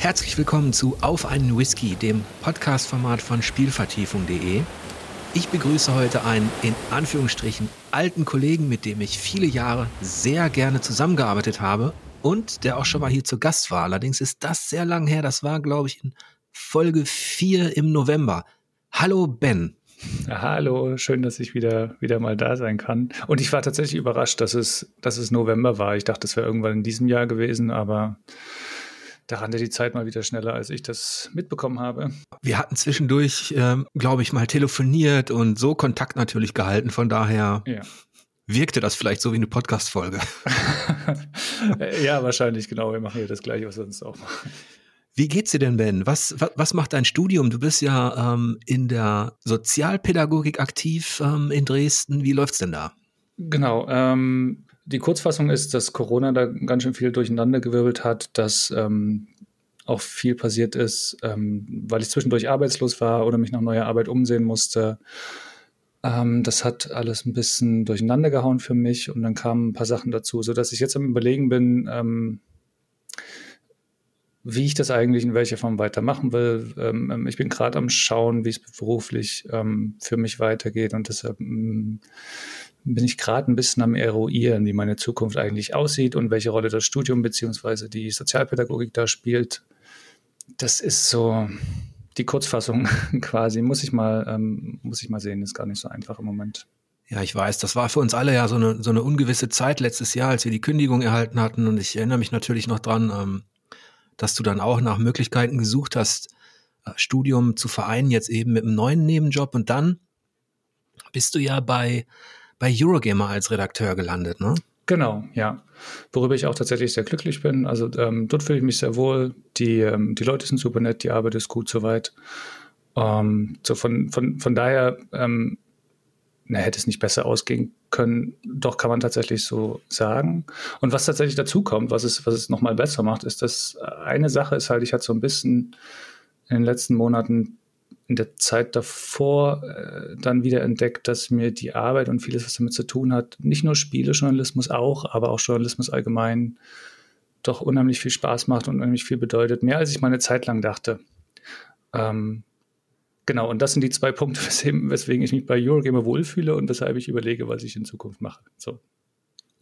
Herzlich willkommen zu Auf einen Whisky, dem Podcast-Format von Spielvertiefung.de. Ich begrüße heute einen in Anführungsstrichen alten Kollegen, mit dem ich viele Jahre sehr gerne zusammengearbeitet habe und der auch schon mal hier zu Gast war. Allerdings ist das sehr lang her. Das war, glaube ich, in Folge 4 im November. Hallo Ben. Hallo, schön, dass ich wieder, wieder mal da sein kann. Und ich war tatsächlich überrascht, dass es, dass es November war. Ich dachte, es wäre irgendwann in diesem Jahr gewesen, aber da rannte die Zeit mal wieder schneller, als ich das mitbekommen habe. Wir hatten zwischendurch, ähm, glaube ich, mal telefoniert und so Kontakt natürlich gehalten. Von daher ja. wirkte das vielleicht so wie eine Podcast-Folge. ja, wahrscheinlich, genau. Wir machen hier das Gleiche, was wir sonst auch machen. Wie geht's dir denn, Ben? Was, was, was macht dein Studium? Du bist ja ähm, in der Sozialpädagogik aktiv ähm, in Dresden. Wie läuft's denn da? Genau. Ähm, die Kurzfassung ist, dass Corona da ganz schön viel durcheinandergewirbelt hat, dass ähm, auch viel passiert ist, ähm, weil ich zwischendurch arbeitslos war oder mich nach neuer Arbeit umsehen musste. Ähm, das hat alles ein bisschen durcheinander gehauen für mich und dann kamen ein paar Sachen dazu, so dass ich jetzt am Überlegen bin, ähm, wie ich das eigentlich in welcher Form weitermachen will. Ähm, ähm, ich bin gerade am Schauen, wie es beruflich ähm, für mich weitergeht und deshalb ähm, bin ich gerade ein bisschen am Eruieren, wie meine Zukunft eigentlich aussieht und welche Rolle das Studium beziehungsweise die Sozialpädagogik da spielt. Das ist so die Kurzfassung quasi. Muss ich mal, ähm, muss ich mal sehen, ist gar nicht so einfach im Moment. Ja, ich weiß, das war für uns alle ja so eine, so eine ungewisse Zeit letztes Jahr, als wir die Kündigung erhalten hatten. Und ich erinnere mich natürlich noch dran, ähm, dass du dann auch nach Möglichkeiten gesucht hast, äh, Studium zu vereinen, jetzt eben mit einem neuen Nebenjob. Und dann bist du ja bei bei Eurogamer als Redakteur gelandet, ne? Genau, ja. Worüber ich auch tatsächlich sehr glücklich bin. Also ähm, dort fühle ich mich sehr wohl. Die, ähm, die Leute sind super nett, die Arbeit ist gut soweit. Ähm, so von, von, von daher ähm, na, hätte es nicht besser ausgehen können. Doch kann man tatsächlich so sagen. Und was tatsächlich dazu kommt, was es, was es nochmal besser macht, ist, dass eine Sache ist halt, ich hatte so ein bisschen in den letzten Monaten in der Zeit davor äh, dann wieder entdeckt, dass mir die Arbeit und vieles, was damit zu tun hat, nicht nur Spielejournalismus auch, aber auch Journalismus allgemein, doch unheimlich viel Spaß macht und unheimlich viel bedeutet. Mehr als ich mal eine Zeit lang dachte. Ähm, genau, und das sind die zwei Punkte, weswegen ich mich bei Eurogamer wohlfühle und weshalb ich überlege, was ich in Zukunft mache. So.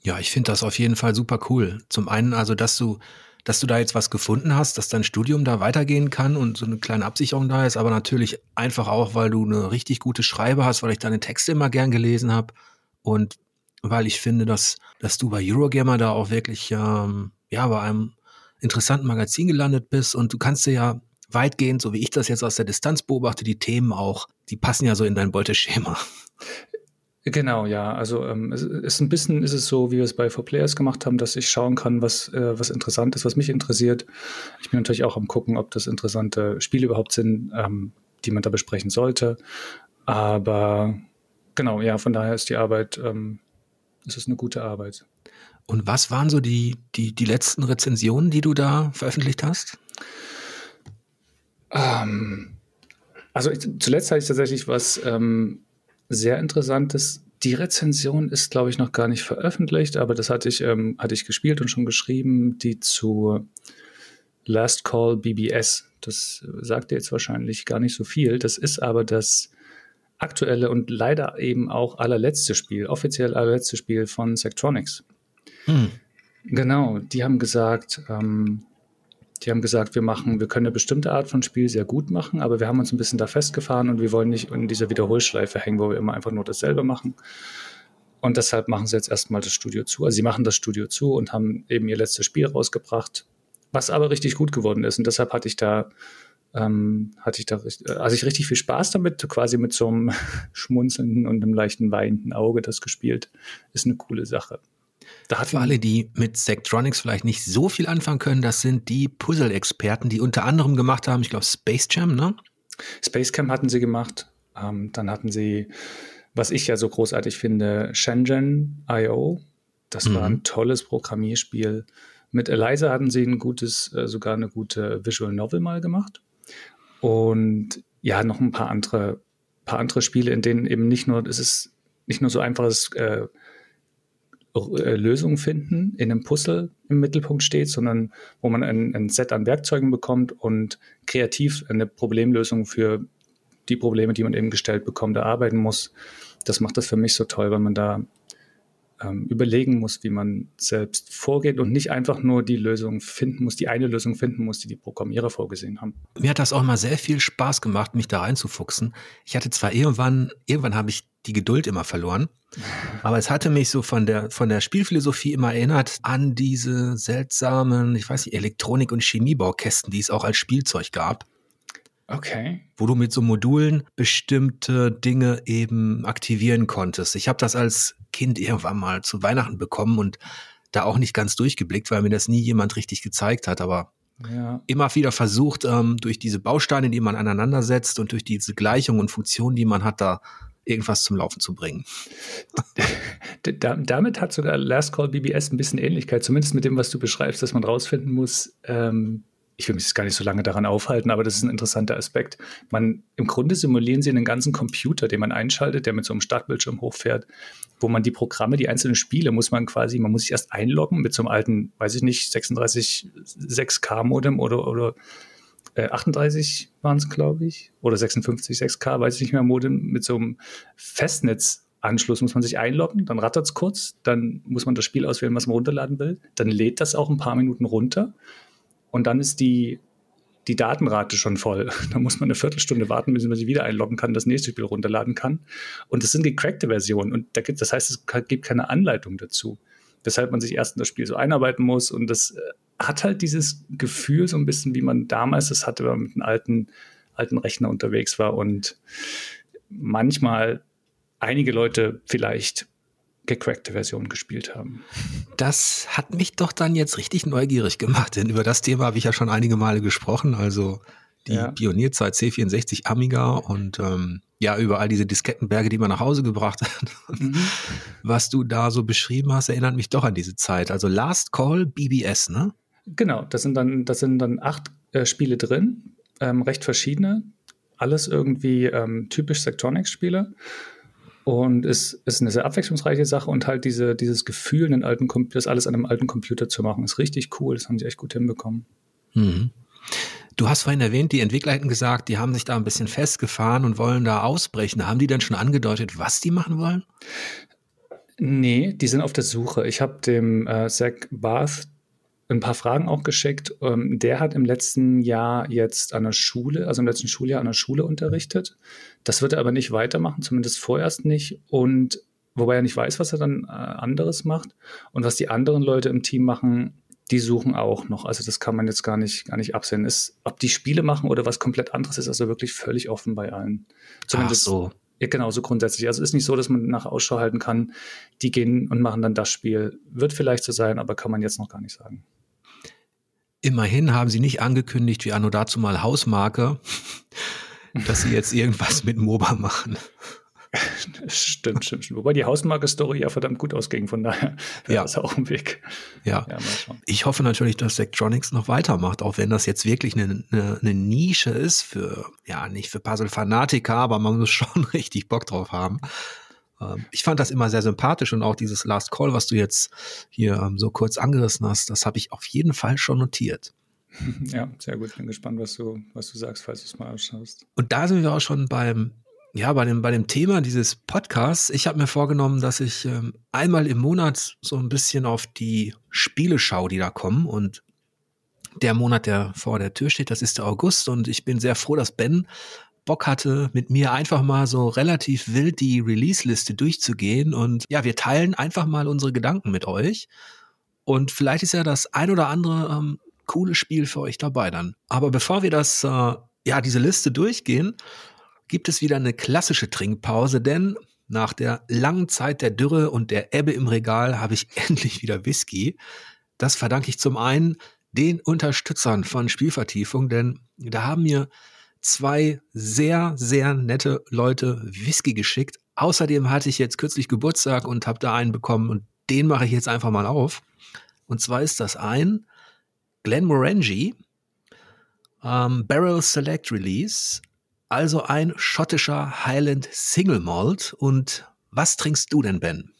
Ja, ich finde das auf jeden Fall super cool. Zum einen also, dass du dass du da jetzt was gefunden hast, dass dein Studium da weitergehen kann und so eine kleine Absicherung da ist, aber natürlich einfach auch, weil du eine richtig gute Schreibe hast, weil ich deine Texte immer gern gelesen habe und weil ich finde, dass, dass du bei Eurogamer da auch wirklich ähm, ja bei einem interessanten Magazin gelandet bist und du kannst dir ja weitgehend, so wie ich das jetzt aus der Distanz beobachte, die Themen auch, die passen ja so in dein Beuteschema. Genau, ja. Also ähm, es ist ein bisschen ist es so, wie wir es bei For Players gemacht haben, dass ich schauen kann, was, äh, was interessant ist, was mich interessiert. Ich bin natürlich auch am gucken, ob das interessante Spiele überhaupt sind, ähm, die man da besprechen sollte. Aber genau, ja, von daher ist die Arbeit, ähm, es ist eine gute Arbeit. Und was waren so die, die, die letzten Rezensionen, die du da veröffentlicht hast? Ähm, also ich, zuletzt hatte ich tatsächlich was ähm, sehr interessantes. Die Rezension ist, glaube ich, noch gar nicht veröffentlicht, aber das hatte ich, ähm, hatte ich gespielt und schon geschrieben, die zu Last Call BBS. Das sagt jetzt wahrscheinlich gar nicht so viel. Das ist aber das aktuelle und leider eben auch allerletzte Spiel, offiziell allerletzte Spiel von Sectronics. Hm. Genau, die haben gesagt, ähm, die haben gesagt, wir machen, wir können eine bestimmte Art von Spiel sehr gut machen, aber wir haben uns ein bisschen da festgefahren und wir wollen nicht in dieser Wiederholschleife hängen, wo wir immer einfach nur dasselbe machen. Und deshalb machen sie jetzt erstmal das Studio zu. Also sie machen das Studio zu und haben eben ihr letztes Spiel rausgebracht, was aber richtig gut geworden ist. Und deshalb hatte ich da, ähm, hatte ich da, also ich richtig viel Spaß damit, quasi mit so einem schmunzelnden und einem leichten weinenden Auge das gespielt. Ist eine coole Sache. Da Für alle, die mit Sectronics vielleicht nicht so viel anfangen können, das sind die Puzzle-Experten, die unter anderem gemacht haben, ich glaube, Space Jam, ne? Space Jam hatten sie gemacht. Ähm, dann hatten sie, was ich ja so großartig finde, Shenzhen IO. Das mhm. war ein tolles Programmierspiel. Mit Eliza hatten sie ein gutes, äh, sogar eine gute Visual Novel mal gemacht. Und ja, noch ein paar andere, paar andere Spiele, in denen eben nicht nur, es ist nicht nur so einfaches äh, äh, Lösungen finden in einem Puzzle im Mittelpunkt steht, sondern wo man ein, ein Set an Werkzeugen bekommt und kreativ eine Problemlösung für die Probleme, die man eben gestellt bekommt, erarbeiten muss. Das macht das für mich so toll, weil man da ähm, überlegen muss, wie man selbst vorgeht und nicht einfach nur die Lösung finden muss, die eine Lösung finden muss, die die Programmierer vorgesehen haben. Mir hat das auch mal sehr viel Spaß gemacht, mich da reinzufuchsen. Ich hatte zwar irgendwann, irgendwann habe ich die Geduld immer verloren, aber es hatte mich so von der, von der Spielphilosophie immer erinnert an diese seltsamen, ich weiß nicht, Elektronik- und Chemiebaukästen, die es auch als Spielzeug gab. Okay. Wo du mit so Modulen bestimmte Dinge eben aktivieren konntest. Ich habe das als Kind irgendwann mal zu Weihnachten bekommen und da auch nicht ganz durchgeblickt, weil mir das nie jemand richtig gezeigt hat, aber ja. immer wieder versucht, ähm, durch diese Bausteine, die man aneinander setzt und durch diese Gleichungen und Funktionen, die man hat, da irgendwas zum Laufen zu bringen. damit hat sogar Last Call BBS ein bisschen Ähnlichkeit, zumindest mit dem, was du beschreibst, dass man rausfinden muss, ähm, ich will mich jetzt gar nicht so lange daran aufhalten, aber das ist ein interessanter Aspekt. Man, im Grunde simulieren sie einen ganzen Computer, den man einschaltet, der mit so einem Startbildschirm hochfährt, wo man die Programme, die einzelnen Spiele, muss man quasi, man muss sich erst einloggen mit so einem alten, weiß ich nicht, 36 6K Modem oder, oder äh, 38 waren es, glaube ich, oder 56 6K, weiß ich nicht mehr, Modem mit so einem Festnetz Anschluss muss man sich einloggen, dann rattert es kurz, dann muss man das Spiel auswählen, was man runterladen will. Dann lädt das auch ein paar Minuten runter und dann ist die, die Datenrate schon voll. Da muss man eine Viertelstunde warten, bis man sich wieder einloggen kann, das nächste Spiel runterladen kann. Und das sind gecrackte Versionen. Und da gibt, das heißt, es gibt keine Anleitung dazu. Weshalb man sich erst in das Spiel so einarbeiten muss. Und das äh, hat halt dieses Gefühl, so ein bisschen, wie man damals es hatte, wenn man mit einem alten, alten Rechner unterwegs war. Und manchmal einige Leute vielleicht gecrackte Version gespielt haben. Das hat mich doch dann jetzt richtig neugierig gemacht, denn über das Thema habe ich ja schon einige Male gesprochen. Also die ja. Pionierzeit C64 Amiga und ähm, ja, über all diese Diskettenberge, die man nach Hause gebracht hat. Mhm. Was du da so beschrieben hast, erinnert mich doch an diese Zeit. Also Last Call BBS, ne? Genau, das sind dann, das sind dann acht äh, Spiele drin, ähm, recht verschiedene. Alles irgendwie ähm, typisch Sectronics-Spiele. Und es ist eine sehr abwechslungsreiche Sache und halt diese, dieses Gefühl, einen alten, das alles an einem alten Computer zu machen, ist richtig cool. Das haben sie echt gut hinbekommen. Mhm. Du hast vorhin erwähnt, die Entwickler hätten gesagt, die haben sich da ein bisschen festgefahren und wollen da ausbrechen. Haben die denn schon angedeutet, was die machen wollen? Nee, die sind auf der Suche. Ich habe dem äh, Zach Barth ein paar Fragen auch geschickt. Ähm, der hat im letzten Jahr jetzt an der Schule, also im letzten Schuljahr an der Schule unterrichtet. Das wird er aber nicht weitermachen, zumindest vorerst nicht. Und wobei er nicht weiß, was er dann äh, anderes macht. Und was die anderen Leute im Team machen, die suchen auch noch. Also das kann man jetzt gar nicht, gar nicht absehen. Ist, ob die Spiele machen oder was komplett anderes ist, also wirklich völlig offen bei allen. Zumindest Ach so. Ja, genau, so grundsätzlich. Also ist nicht so, dass man nach Ausschau halten kann, die gehen und machen dann das Spiel. Wird vielleicht so sein, aber kann man jetzt noch gar nicht sagen. Immerhin haben sie nicht angekündigt, wie Anno dazu mal Hausmarke, dass sie jetzt irgendwas mit MOBA machen. stimmt, stimmt, stimmt. Wobei die Hausmarke-Story ja verdammt gut ausging, von daher ja. ist auch ein Weg. Ja. ja ich hoffe natürlich, dass Sectronics noch weitermacht, auch wenn das jetzt wirklich eine, eine, eine Nische ist für, ja, nicht für Puzzle-Fanatiker, aber man muss schon richtig Bock drauf haben. Ähm, ich fand das immer sehr sympathisch und auch dieses Last Call, was du jetzt hier ähm, so kurz angerissen hast, das habe ich auf jeden Fall schon notiert. Ja, sehr gut. Bin gespannt, was du, was du sagst, falls du es mal ausschaust. Und da sind wir auch schon beim, ja, bei dem, bei dem Thema dieses Podcasts. Ich habe mir vorgenommen, dass ich ähm, einmal im Monat so ein bisschen auf die Spiele schaue, die da kommen. Und der Monat, der vor der Tür steht, das ist der August. Und ich bin sehr froh, dass Ben Bock hatte, mit mir einfach mal so relativ wild die Release-Liste durchzugehen. Und ja, wir teilen einfach mal unsere Gedanken mit euch. Und vielleicht ist ja das ein oder andere ähm, coole Spiel für euch dabei dann. Aber bevor wir das, äh, ja, diese Liste durchgehen, gibt es wieder eine klassische Trinkpause, denn nach der langen Zeit der Dürre und der Ebbe im Regal habe ich endlich wieder Whisky. Das verdanke ich zum einen den Unterstützern von Spielvertiefung, denn da haben mir zwei sehr, sehr nette Leute Whisky geschickt. Außerdem hatte ich jetzt kürzlich Geburtstag und habe da einen bekommen und den mache ich jetzt einfach mal auf. Und zwar ist das ein Glenmorangie ähm, Barrel Select Release, also ein schottischer Highland Single Malt. Und was trinkst du denn, Ben?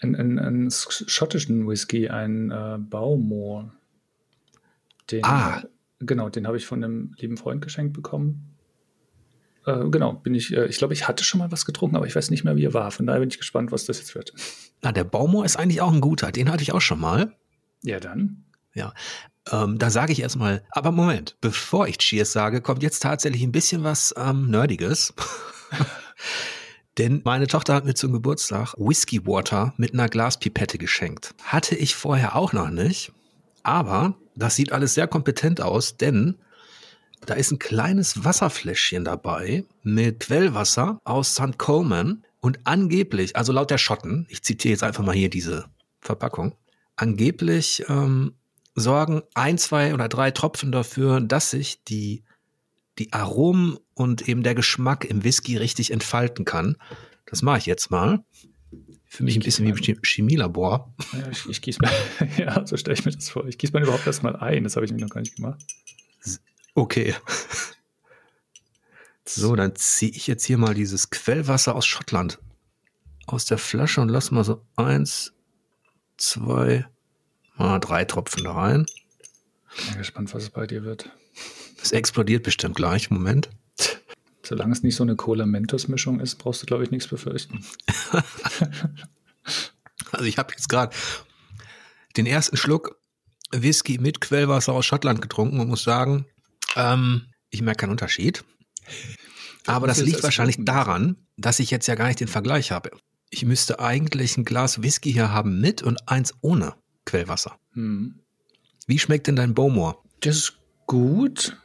einen, einen, einen schottischen Whisky, einen äh, Baumor. Den, Ah. Genau, den habe ich von einem lieben Freund geschenkt bekommen. Äh, genau, bin ich, äh, ich glaube, ich hatte schon mal was getrunken, aber ich weiß nicht mehr, wie er war. Von daher bin ich gespannt, was das jetzt wird. Na, der Baumor ist eigentlich auch ein guter. Den hatte ich auch schon mal. Ja, dann. Ja. Ähm, da sage ich erstmal, aber Moment, bevor ich Cheers sage, kommt jetzt tatsächlich ein bisschen was ähm, Nerdiges. Denn meine Tochter hat mir zum Geburtstag Whisky Water mit einer Glaspipette geschenkt. Hatte ich vorher auch noch nicht. Aber das sieht alles sehr kompetent aus, denn da ist ein kleines Wasserfläschchen dabei mit Quellwasser aus St. Coleman und angeblich, also laut der Schotten, ich zitiere jetzt einfach mal hier diese Verpackung, angeblich ähm, sorgen ein, zwei oder drei Tropfen dafür, dass sich die, die Aromen und eben der Geschmack im Whisky richtig entfalten kann. Das mache ich jetzt mal. Für mich ein bisschen wie im Chemielabor. Ja, ich, ich gieße mal, ja, so stelle ich mir das vor. Ich gieße mal überhaupt erstmal ein. Das habe ich mir noch gar nicht gemacht. Okay. So, dann ziehe ich jetzt hier mal dieses Quellwasser aus Schottland aus der Flasche und lass mal so eins, zwei, mal drei Tropfen da rein. Bin gespannt, was es bei dir wird. Es explodiert bestimmt gleich. Moment. Solange es nicht so eine Cola-Mentos-Mischung ist, brauchst du, glaube ich, nichts befürchten. Also ich habe jetzt gerade den ersten Schluck Whisky mit Quellwasser aus Schottland getrunken und muss sagen, ähm, ich merke keinen Unterschied. Aber das liegt wahrscheinlich daran, dass ich jetzt ja gar nicht den Vergleich habe. Ich müsste eigentlich ein Glas Whisky hier haben mit und eins ohne Quellwasser. Hm. Wie schmeckt denn dein Bowmore? Das ist gut.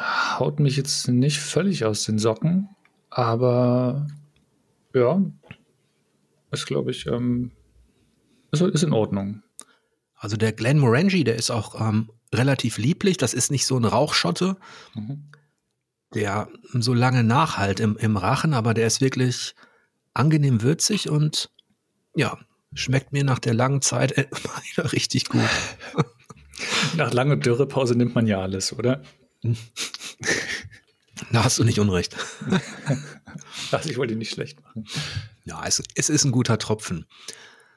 Haut mich jetzt nicht völlig aus den Socken, aber ja, ist, glaube ich, ähm, ist, ist in Ordnung. Also der Glen Morangi, der ist auch ähm, relativ lieblich. Das ist nicht so ein Rauchschotte, Mhm. der so lange nachhalt im, im Rachen, aber der ist wirklich angenehm würzig und ja, schmeckt mir nach der langen Zeit äh, wieder richtig gut. Nach langer Dürrepause nimmt man ja alles, oder? Da hast du nicht unrecht. Also ich wollte ihn nicht schlecht machen. Ja, es, es ist ein guter Tropfen.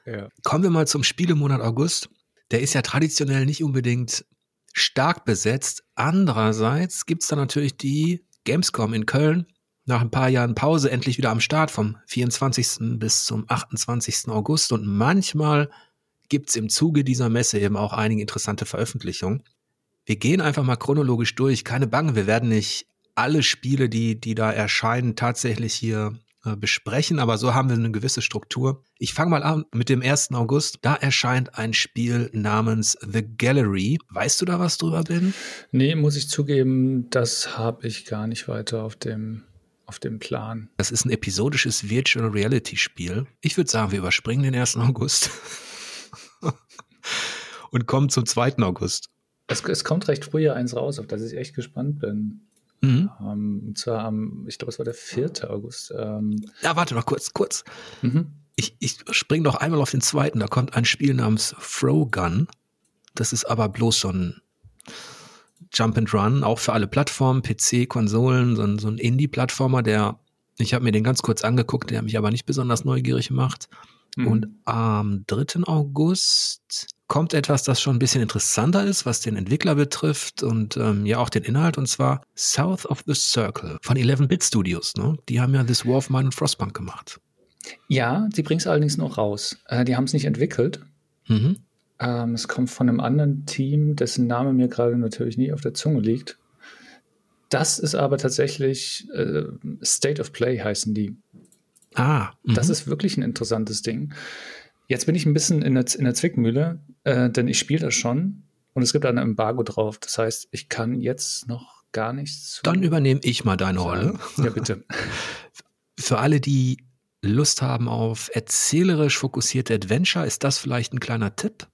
Ja. Kommen wir mal zum Spielemonat August. Der ist ja traditionell nicht unbedingt stark besetzt. Andererseits gibt's da natürlich die Gamescom in Köln. Nach ein paar Jahren Pause endlich wieder am Start vom 24. bis zum 28. August. Und manchmal gibt's im Zuge dieser Messe eben auch einige interessante Veröffentlichungen. Wir gehen einfach mal chronologisch durch. Keine Bange, wir werden nicht alle Spiele, die, die da erscheinen, tatsächlich hier äh, besprechen, aber so haben wir eine gewisse Struktur. Ich fange mal an mit dem 1. August. Da erscheint ein Spiel namens The Gallery. Weißt du da was drüber, Ben? Nee, muss ich zugeben, das habe ich gar nicht weiter auf dem, auf dem Plan. Das ist ein episodisches Virtual Reality Spiel. Ich würde sagen, wir überspringen den 1. August und kommen zum 2. August. Es, es kommt recht früh ja eins raus, auf das ich echt gespannt bin. Mhm. Ähm, und zwar am, ich glaube, es war der 4. August. Ähm, Ja, warte noch kurz, kurz. mhm. Ich, ich spring noch einmal auf den zweiten. Da kommt ein Spiel namens Frogun. Das ist aber bloß so ein Jump and Run, auch für alle Plattformen, PC, Konsolen, so ein, so ein Indie-Plattformer, der, ich habe mir den ganz kurz angeguckt, der mich aber nicht besonders neugierig macht. Mhm. Und am 3. August kommt etwas, das schon ein bisschen interessanter ist, was den Entwickler betrifft und ähm, ja auch den Inhalt, und zwar South of the Circle von 11-Bit Studios. Ne? Die haben ja This War of Mine und Frostpunk gemacht. Ja, die bringen es allerdings noch raus. Äh, die haben es nicht entwickelt. Mhm. Ähm, es kommt von einem anderen Team, dessen Name mir gerade natürlich nie auf der Zunge liegt. Das ist aber tatsächlich äh, State of Play heißen die. Ah, Das mhm. ist wirklich ein interessantes Ding. Jetzt bin ich ein bisschen in der, in der Zwickmühle, äh, denn ich spiele das schon und es gibt ein Embargo drauf. Das heißt, ich kann jetzt noch gar nichts Dann übernehme ich mal deine Rolle. Ja, bitte. Für alle, die Lust haben auf erzählerisch fokussierte Adventure, ist das vielleicht ein kleiner Tipp.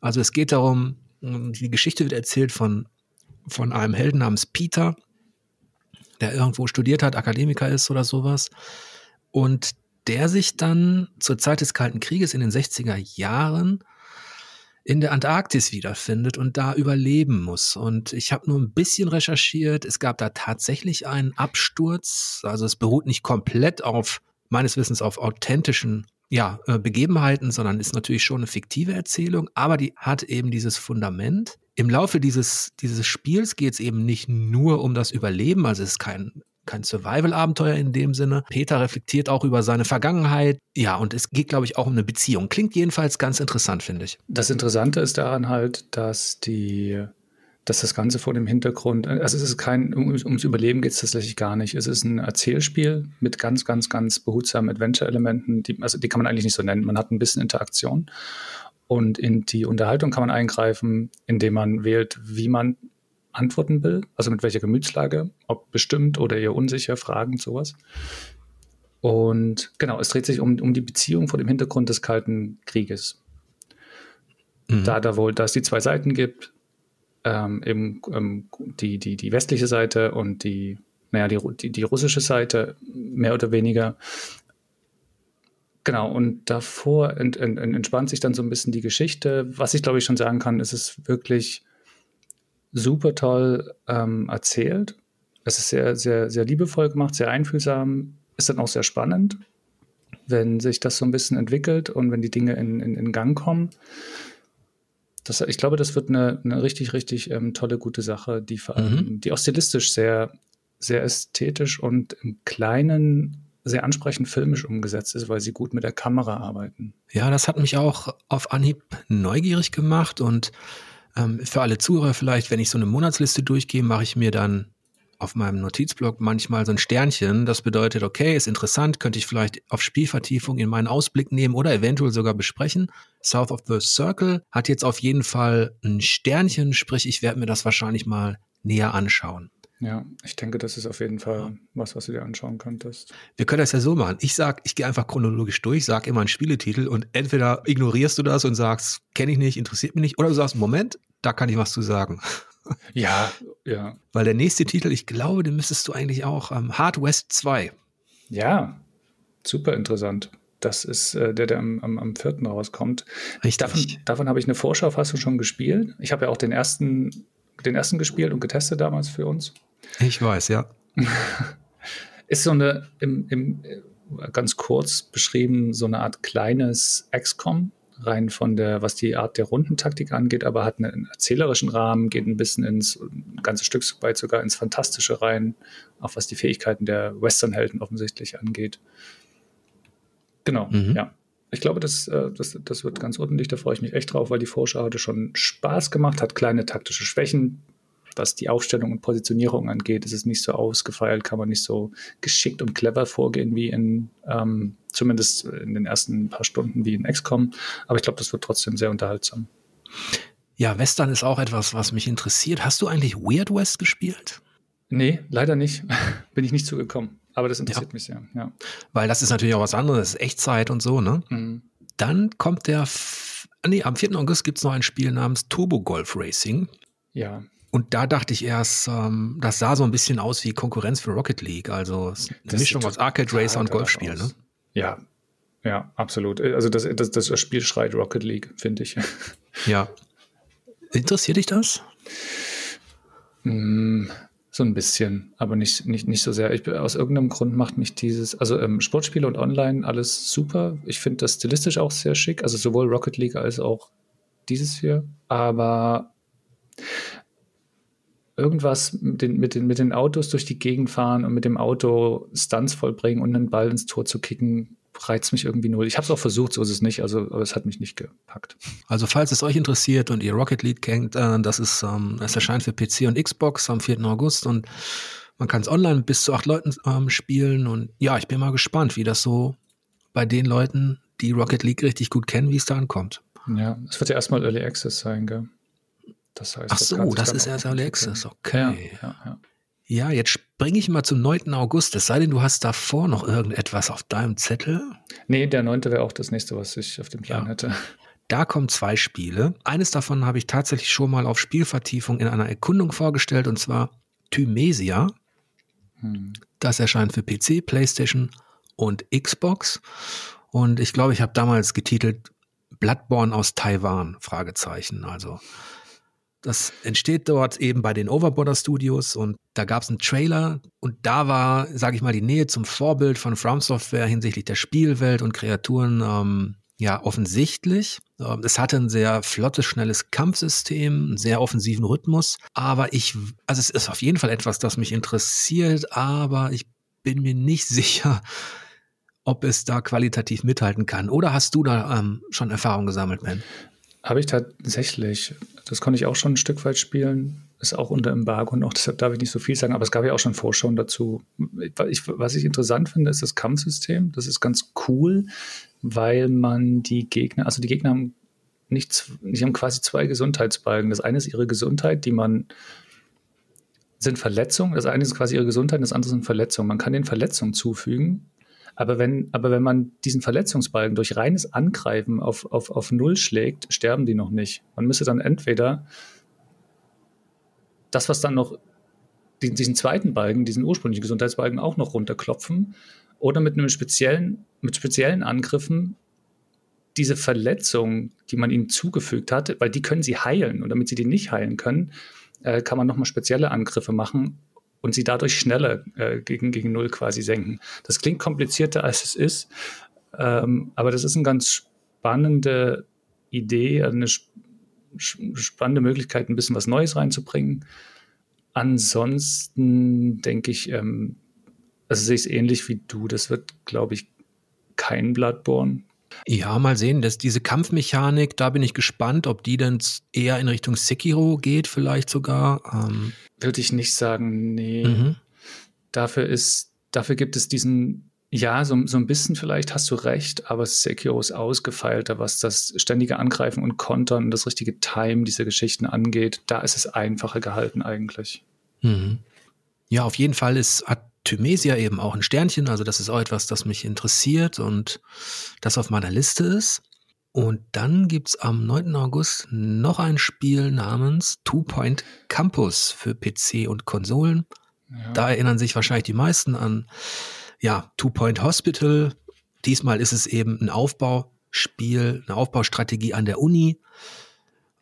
Also es geht darum, die Geschichte wird erzählt von, von einem Helden namens Peter, der irgendwo studiert hat, Akademiker ist oder sowas. Und der sich dann zur Zeit des Kalten Krieges in den 60er Jahren in der Antarktis wiederfindet und da überleben muss. Und ich habe nur ein bisschen recherchiert. Es gab da tatsächlich einen Absturz. Also es beruht nicht komplett auf, meines Wissens, auf authentischen ja, äh, Begebenheiten, sondern ist natürlich schon eine fiktive Erzählung, aber die hat eben dieses Fundament. Im Laufe dieses, dieses Spiels geht es eben nicht nur um das Überleben, also es ist kein kein Survival-Abenteuer in dem Sinne. Peter reflektiert auch über seine Vergangenheit. Ja, und es geht, glaube ich, auch um eine Beziehung. Klingt jedenfalls ganz interessant, finde ich. Das Interessante ist daran halt, dass die dass das Ganze vor dem Hintergrund, also es ist kein, um, ums Überleben geht es tatsächlich gar nicht. Es ist ein Erzählspiel mit ganz, ganz, ganz behutsamen Adventure-Elementen, die, also die kann man eigentlich nicht so nennen. Man hat ein bisschen Interaktion und in die Unterhaltung kann man eingreifen, indem man wählt, wie man antworten will, also mit welcher Gemütslage, ob bestimmt oder eher unsicher, Fragen, sowas. Und genau, es dreht sich um, um die Beziehung vor dem Hintergrund des Kalten Krieges. Mhm. Da da wohl, da es die zwei Seiten gibt, ähm, eben ähm, die, die, die westliche Seite und die, naja, die, die, die russische Seite, mehr oder weniger. Genau, und davor ent, ent, entspannt sich dann so ein bisschen die Geschichte. Was ich glaube ich schon sagen kann, ist es wirklich super toll ähm, erzählt. Es ist sehr, sehr, sehr liebevoll gemacht, sehr einfühlsam, ist dann auch sehr spannend, wenn sich das so ein bisschen entwickelt und wenn die Dinge in, in, in Gang kommen. Das, ich glaube, das wird eine, eine richtig, richtig ähm, tolle, gute Sache, die vor allem, mhm. die auch stilistisch sehr, sehr ästhetisch und im Kleinen sehr ansprechend filmisch umgesetzt ist, weil sie gut mit der Kamera arbeiten. Ja, das hat mich auch auf Anhieb neugierig gemacht und ähm, für alle Zuhörer vielleicht, wenn ich so eine Monatsliste durchgehe, mache ich mir dann auf meinem Notizblock manchmal so ein Sternchen. Das bedeutet, okay, ist interessant, könnte ich vielleicht auf Spielvertiefung in meinen Ausblick nehmen oder eventuell sogar besprechen. South of the Circle hat jetzt auf jeden Fall ein Sternchen, sprich, ich werde mir das wahrscheinlich mal näher anschauen. Ja, ich denke, das ist auf jeden Fall was, was du dir anschauen könntest. Wir können das ja so machen. Ich sag, ich gehe einfach chronologisch durch, sag immer einen Spieletitel und entweder ignorierst du das und sagst, kenne ich nicht, interessiert mich nicht, oder du sagst, Moment, da kann ich was zu sagen. Ja, ja. Weil der nächste Titel, ich glaube, den müsstest du eigentlich auch ähm, Hard West 2. Ja, super interessant. Das ist äh, der, der am, am, am 4. rauskommt. Richtig. Davon, davon habe ich eine Vorschau fast schon gespielt. Ich habe ja auch den ersten, den ersten gespielt und getestet damals für uns. Ich weiß, ja. ist so eine, im, im, äh, ganz kurz beschrieben, so eine Art kleines XCOM rein von der, was die Art der Rundentaktik angeht, aber hat einen erzählerischen Rahmen, geht ein bisschen ins, ein ganzes Stück weit sogar ins Fantastische rein, auch was die Fähigkeiten der Westernhelden offensichtlich angeht. Genau, mhm. ja. Ich glaube, das, äh, das, das wird ganz ordentlich, da freue ich mich echt drauf, weil die Vorschau hatte schon Spaß gemacht, hat kleine taktische Schwächen, was die Aufstellung und Positionierung angeht, ist es nicht so ausgefeilt, kann man nicht so geschickt und clever vorgehen wie in, ähm, zumindest in den ersten paar Stunden wie in XCOM. Aber ich glaube, das wird trotzdem sehr unterhaltsam. Ja, Western ist auch etwas, was mich interessiert. Hast du eigentlich Weird West gespielt? Nee, leider nicht. Bin ich nicht zugekommen. Aber das interessiert ja. mich sehr, ja. Weil das ist natürlich auch was anderes, Echtzeit und so, ne? Mhm. Dann kommt der, nee, am 4. August gibt es noch ein Spiel namens Turbo Golf Racing. Ja. Und da dachte ich erst, ähm, das sah so ein bisschen aus wie Konkurrenz für Rocket League, also eine Mischung aus Arcade Racer und Golfspiel, ne? Ja, ja, absolut. Also das, das, das Spiel schreit Rocket League, finde ich. Ja. Interessiert dich das? Mm, so ein bisschen, aber nicht, nicht, nicht so sehr. Ich, aus irgendeinem Grund macht mich dieses, also ähm, Sportspiele und Online alles super. Ich finde das stilistisch auch sehr schick, also sowohl Rocket League als auch dieses hier. Aber irgendwas mit den, mit, den, mit den Autos durch die Gegend fahren und mit dem Auto Stunts vollbringen und einen Ball ins Tor zu kicken, reizt mich irgendwie null. Ich habe es auch versucht, so ist es nicht, also aber es hat mich nicht gepackt. Also falls es euch interessiert und ihr Rocket League kennt, äh, das ist, ähm, es erscheint für PC und Xbox am 4. August und man kann es online mit bis zu acht Leuten ähm, spielen und ja, ich bin mal gespannt, wie das so bei den Leuten, die Rocket League richtig gut kennen, wie es da ankommt. Ja, es wird ja erstmal Early Access sein, gell? Das heißt, Ach so, das, das ist erst Alexis, okay. Ja, ja, ja. ja jetzt springe ich mal zum 9. August, es sei denn, du hast davor noch irgendetwas auf deinem Zettel. Nee, der 9. wäre auch das nächste, was ich auf dem Plan hätte. Da kommen zwei Spiele. Eines davon habe ich tatsächlich schon mal auf Spielvertiefung in einer Erkundung vorgestellt, und zwar Thymesia. Hm. Das erscheint für PC, PlayStation und Xbox. Und ich glaube, ich habe damals getitelt Bloodborne aus Taiwan, Fragezeichen. Also Das entsteht dort eben bei den Overborder Studios und da gab es einen Trailer und da war, sage ich mal, die Nähe zum Vorbild von From Software hinsichtlich der Spielwelt und Kreaturen ähm, ja offensichtlich. Ähm, es hatte ein sehr flottes, schnelles Kampfsystem, einen sehr offensiven Rhythmus. Aber ich, also es ist auf jeden Fall etwas, das mich interessiert, aber ich bin mir nicht sicher, ob es da qualitativ mithalten kann. Oder hast du da ähm, schon Erfahrung gesammelt, Ben? Habe ich tatsächlich. Das konnte ich auch schon ein Stück weit spielen. Ist auch unter Embargo und auch deshalb darf ich nicht so viel sagen, aber es gab ja auch schon Vorschauen dazu. Ich, was ich interessant finde, ist das Kampfsystem. Das ist ganz cool, weil man die Gegner, also die Gegner haben nichts, die haben quasi zwei Gesundheitsbalken. Das eine ist ihre Gesundheit, die man sind Verletzungen. Das eine ist quasi ihre Gesundheit, das andere sind Verletzungen. Man kann den Verletzungen zufügen aber wenn, aber wenn man diesen Verletzungsbalken durch reines Angreifen auf, auf, auf Null schlägt, sterben die noch nicht. Man müsste dann entweder das, was dann noch, diesen, zweiten Balken, diesen ursprünglichen Gesundheitsbalken auch noch runterklopfen oder mit einem speziellen, mit speziellen Angriffen diese Verletzung, die man ihnen zugefügt hat, weil die können sie heilen und damit sie die nicht heilen können, äh, kann man nochmal spezielle Angriffe machen, und sie dadurch schneller äh, gegen, gegen Null quasi senken. Das klingt komplizierter, als es ist, ähm, aber das ist eine ganz spannende Idee, eine spannende Möglichkeit, ein bisschen was Neues reinzubringen. Ansonsten denke ich, ähm, also sehe ich es ähnlich wie du. Das wird, glaube ich, kein Bloodborne. Ja, mal sehen. dass diese Kampfmechanik, da bin ich gespannt, ob die dann eher in Richtung Sekiro geht, vielleicht sogar. Ähm. Würde ich nicht sagen, nee. Mhm. Dafür ist, dafür gibt es diesen, ja, so, so ein bisschen vielleicht hast du recht, aber Sekiro ist ausgefeilter, was das ständige Angreifen und Kontern und das richtige Time dieser Geschichten angeht. Da ist es einfacher gehalten eigentlich. Mhm. Ja, auf jeden Fall ist, hat Thymesia eben auch ein Sternchen, also das ist auch etwas, das mich interessiert und das auf meiner Liste ist. Und dann gibt es am 9. August noch ein Spiel namens Two Point Campus für PC und Konsolen. Ja. Da erinnern sich wahrscheinlich die meisten an ja, Two Point Hospital. Diesmal ist es eben ein Aufbauspiel, eine Aufbaustrategie an der Uni,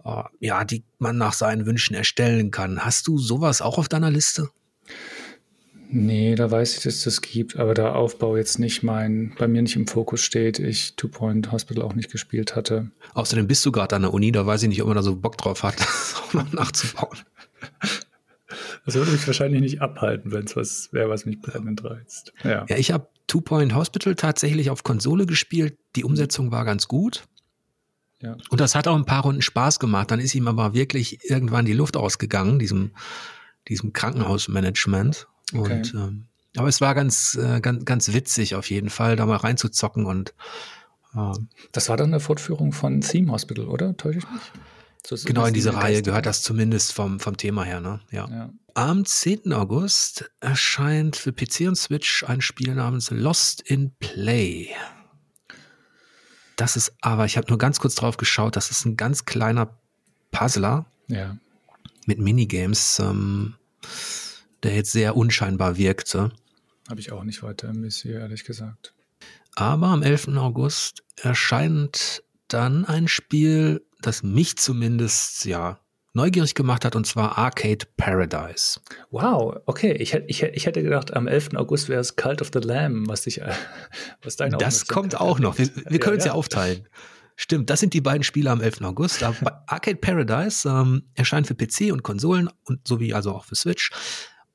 äh, ja, die man nach seinen Wünschen erstellen kann. Hast du sowas auch auf deiner Liste? Nee, da weiß ich, dass es das gibt, aber der Aufbau jetzt nicht mein, bei mir nicht im Fokus steht, ich Two Point Hospital auch nicht gespielt hatte. Außerdem bist du gerade an der Uni, da weiß ich nicht, ob man da so Bock drauf hat, auch noch nachzubauen. Das würde mich wahrscheinlich nicht abhalten, wenn es was wäre, was mich brennend reizt. Ja, ja ich habe Two Point Hospital tatsächlich auf Konsole gespielt. Die Umsetzung war ganz gut. Ja. Und das hat auch ein paar Runden Spaß gemacht. Dann ist ihm aber wirklich irgendwann die Luft ausgegangen, diesem, diesem Krankenhausmanagement. Okay. Und ähm, aber es war ganz, äh, ganz, ganz witzig auf jeden Fall, da mal reinzuzocken und ähm, Das war dann eine Fortführung von Theme Hospital, oder? Täusche ich mich? So genau, in diese Reihe gehört das zumindest vom, vom Thema her, ne? Ja. ja. Am 10. August erscheint für PC und Switch ein Spiel namens Lost in Play. Das ist aber, ich habe nur ganz kurz drauf geschaut, das ist ein ganz kleiner Puzzler. Ja. Mit Minigames. Ähm, der jetzt sehr unscheinbar wirkte. Habe ich auch nicht weiter im Messier, ehrlich gesagt. Aber am 11. August erscheint dann ein Spiel, das mich zumindest, ja, neugierig gemacht hat, und zwar Arcade Paradise. Wow, okay. Ich, ich, ich hätte gedacht, am 11. August wäre es Cult of the Lamb, was dich, was deine Das kommt auch noch. Wir, wir können es ja, ja. ja, aufteilen. Stimmt, das sind die beiden Spiele am 11. August. Arcade Paradise ähm, erscheint für PC und Konsolen und sowie also auch für Switch.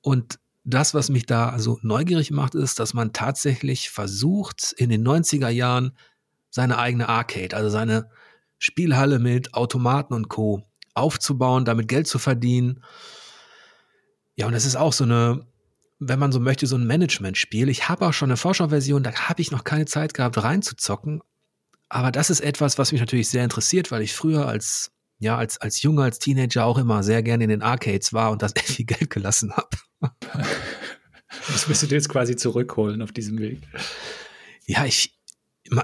Und das, was mich da also neugierig macht, ist, dass man tatsächlich versucht, in den 90er Jahren seine eigene Arcade, also seine Spielhalle mit Automaten und Co. aufzubauen, damit Geld zu verdienen. Ja, und das ist auch so eine, wenn man so möchte, so ein Management-Spiel. Ich habe auch schon eine Vorschauversion, da habe ich noch keine Zeit gehabt, reinzuzocken. Aber das ist etwas, was mich natürlich sehr interessiert, weil ich früher als, ja, als, als Junge, als Teenager auch immer sehr gerne in den Arcades war und das viel Geld gelassen habe. Das wirst du dir jetzt quasi zurückholen auf diesem Weg. Ja, ich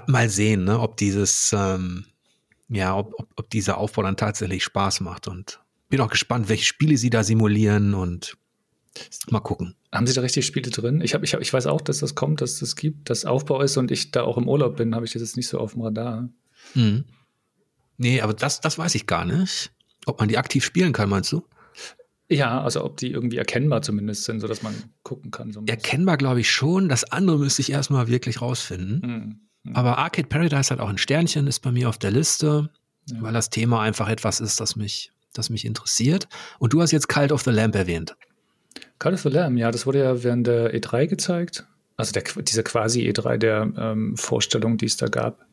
mal sehen, ne, ob dieses, ähm, ja, ob, ob, ob dieser Aufbau dann tatsächlich Spaß macht und bin auch gespannt, welche Spiele sie da simulieren und mal gucken. Haben Sie da richtig Spiele drin? Ich, hab, ich, hab, ich weiß auch, dass das kommt, dass das gibt, dass Aufbau ist und ich da auch im Urlaub bin, habe ich das jetzt nicht so auf dem Radar. Mhm. Nee, aber das, das weiß ich gar nicht. Ob man die aktiv spielen kann, meinst du? Ja, also ob die irgendwie erkennbar zumindest sind, sodass man gucken kann. So erkennbar glaube ich schon. Das andere müsste ich erstmal wirklich rausfinden. Mhm. Mhm. Aber Arcade Paradise hat auch ein Sternchen, ist bei mir auf der Liste, ja. weil das Thema einfach etwas ist, das mich, das mich interessiert. Und du hast jetzt Cult of the Lamp erwähnt. Cult of the Lamb, ja, das wurde ja während der E3 gezeigt. Also der, diese quasi E3 der ähm, Vorstellung, die es da gab,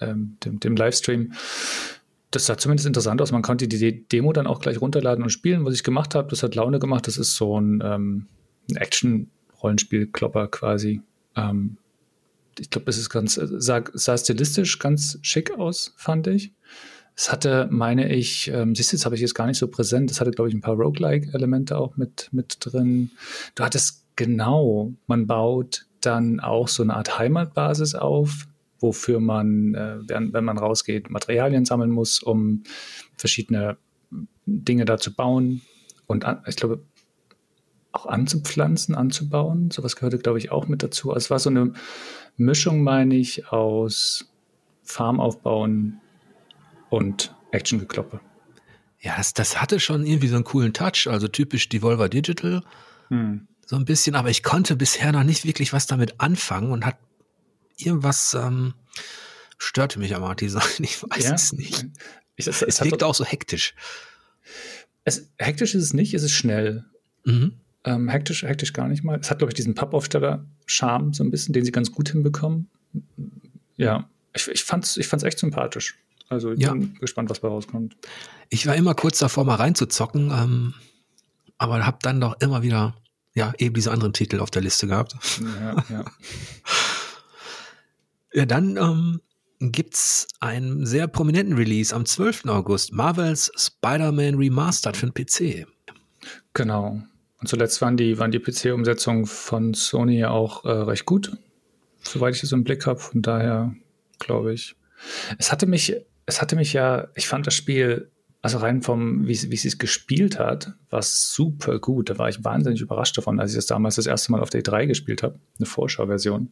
ähm, dem, dem Livestream. Das sah zumindest interessant aus. Man konnte die Demo dann auch gleich runterladen und spielen. Was ich gemacht habe, das hat Laune gemacht. Das ist so ein, ähm, ein Action-Rollenspiel-Klopper quasi. Ähm, ich glaube, es ist ganz, sah, sah stilistisch ganz schick aus, fand ich. Es hatte, meine ich, ähm, siehst du, jetzt habe ich jetzt gar nicht so präsent, es hatte, glaube ich, ein paar Roguelike-Elemente auch mit, mit drin. Du hattest genau, man baut dann auch so eine Art Heimatbasis auf, wofür man, äh, wenn, wenn man rausgeht, Materialien sammeln muss, um verschiedene Dinge da zu bauen. Und an, ich glaube, auch anzupflanzen, anzubauen. Sowas gehörte, glaube ich, auch mit dazu. Also es war so eine Mischung, meine ich, aus Farm aufbauen, und Action-Gekloppe. Ja, das, das hatte schon irgendwie so einen coolen Touch, also typisch Devolver Digital. Hm. So ein bisschen, aber ich konnte bisher noch nicht wirklich was damit anfangen und hat irgendwas ähm, störte mich am Art-Design. Ich weiß ja? es nicht. Ich, es, es, es wirkt auch so hektisch. Es, hektisch ist es nicht, es ist schnell. Mhm. Ähm, hektisch, hektisch gar nicht mal. Es hat, glaube ich, diesen Pappaufsteller-Charme so ein bisschen, den sie ganz gut hinbekommen. Ja, ich, ich fand es ich fand's echt sympathisch. Also ich ja. bin gespannt, was da rauskommt. Ich war immer kurz davor, mal reinzuzocken, ähm, aber habe dann doch immer wieder, ja, eben diese anderen Titel auf der Liste gehabt. Ja, ja. ja dann ähm, gibt's einen sehr prominenten Release am 12. August, Marvels Spider-Man Remastered für den PC. Genau. Und zuletzt waren die, waren die PC-Umsetzungen von Sony auch äh, recht gut, soweit ich das im Blick habe. Von daher glaube ich. Es hatte mich es hatte mich ja, ich fand das Spiel, also rein vom, wie, wie sie es gespielt hat, war super gut. Da war ich wahnsinnig überrascht davon, als ich das damals das erste Mal auf der E3 gespielt habe, eine Vorschauversion.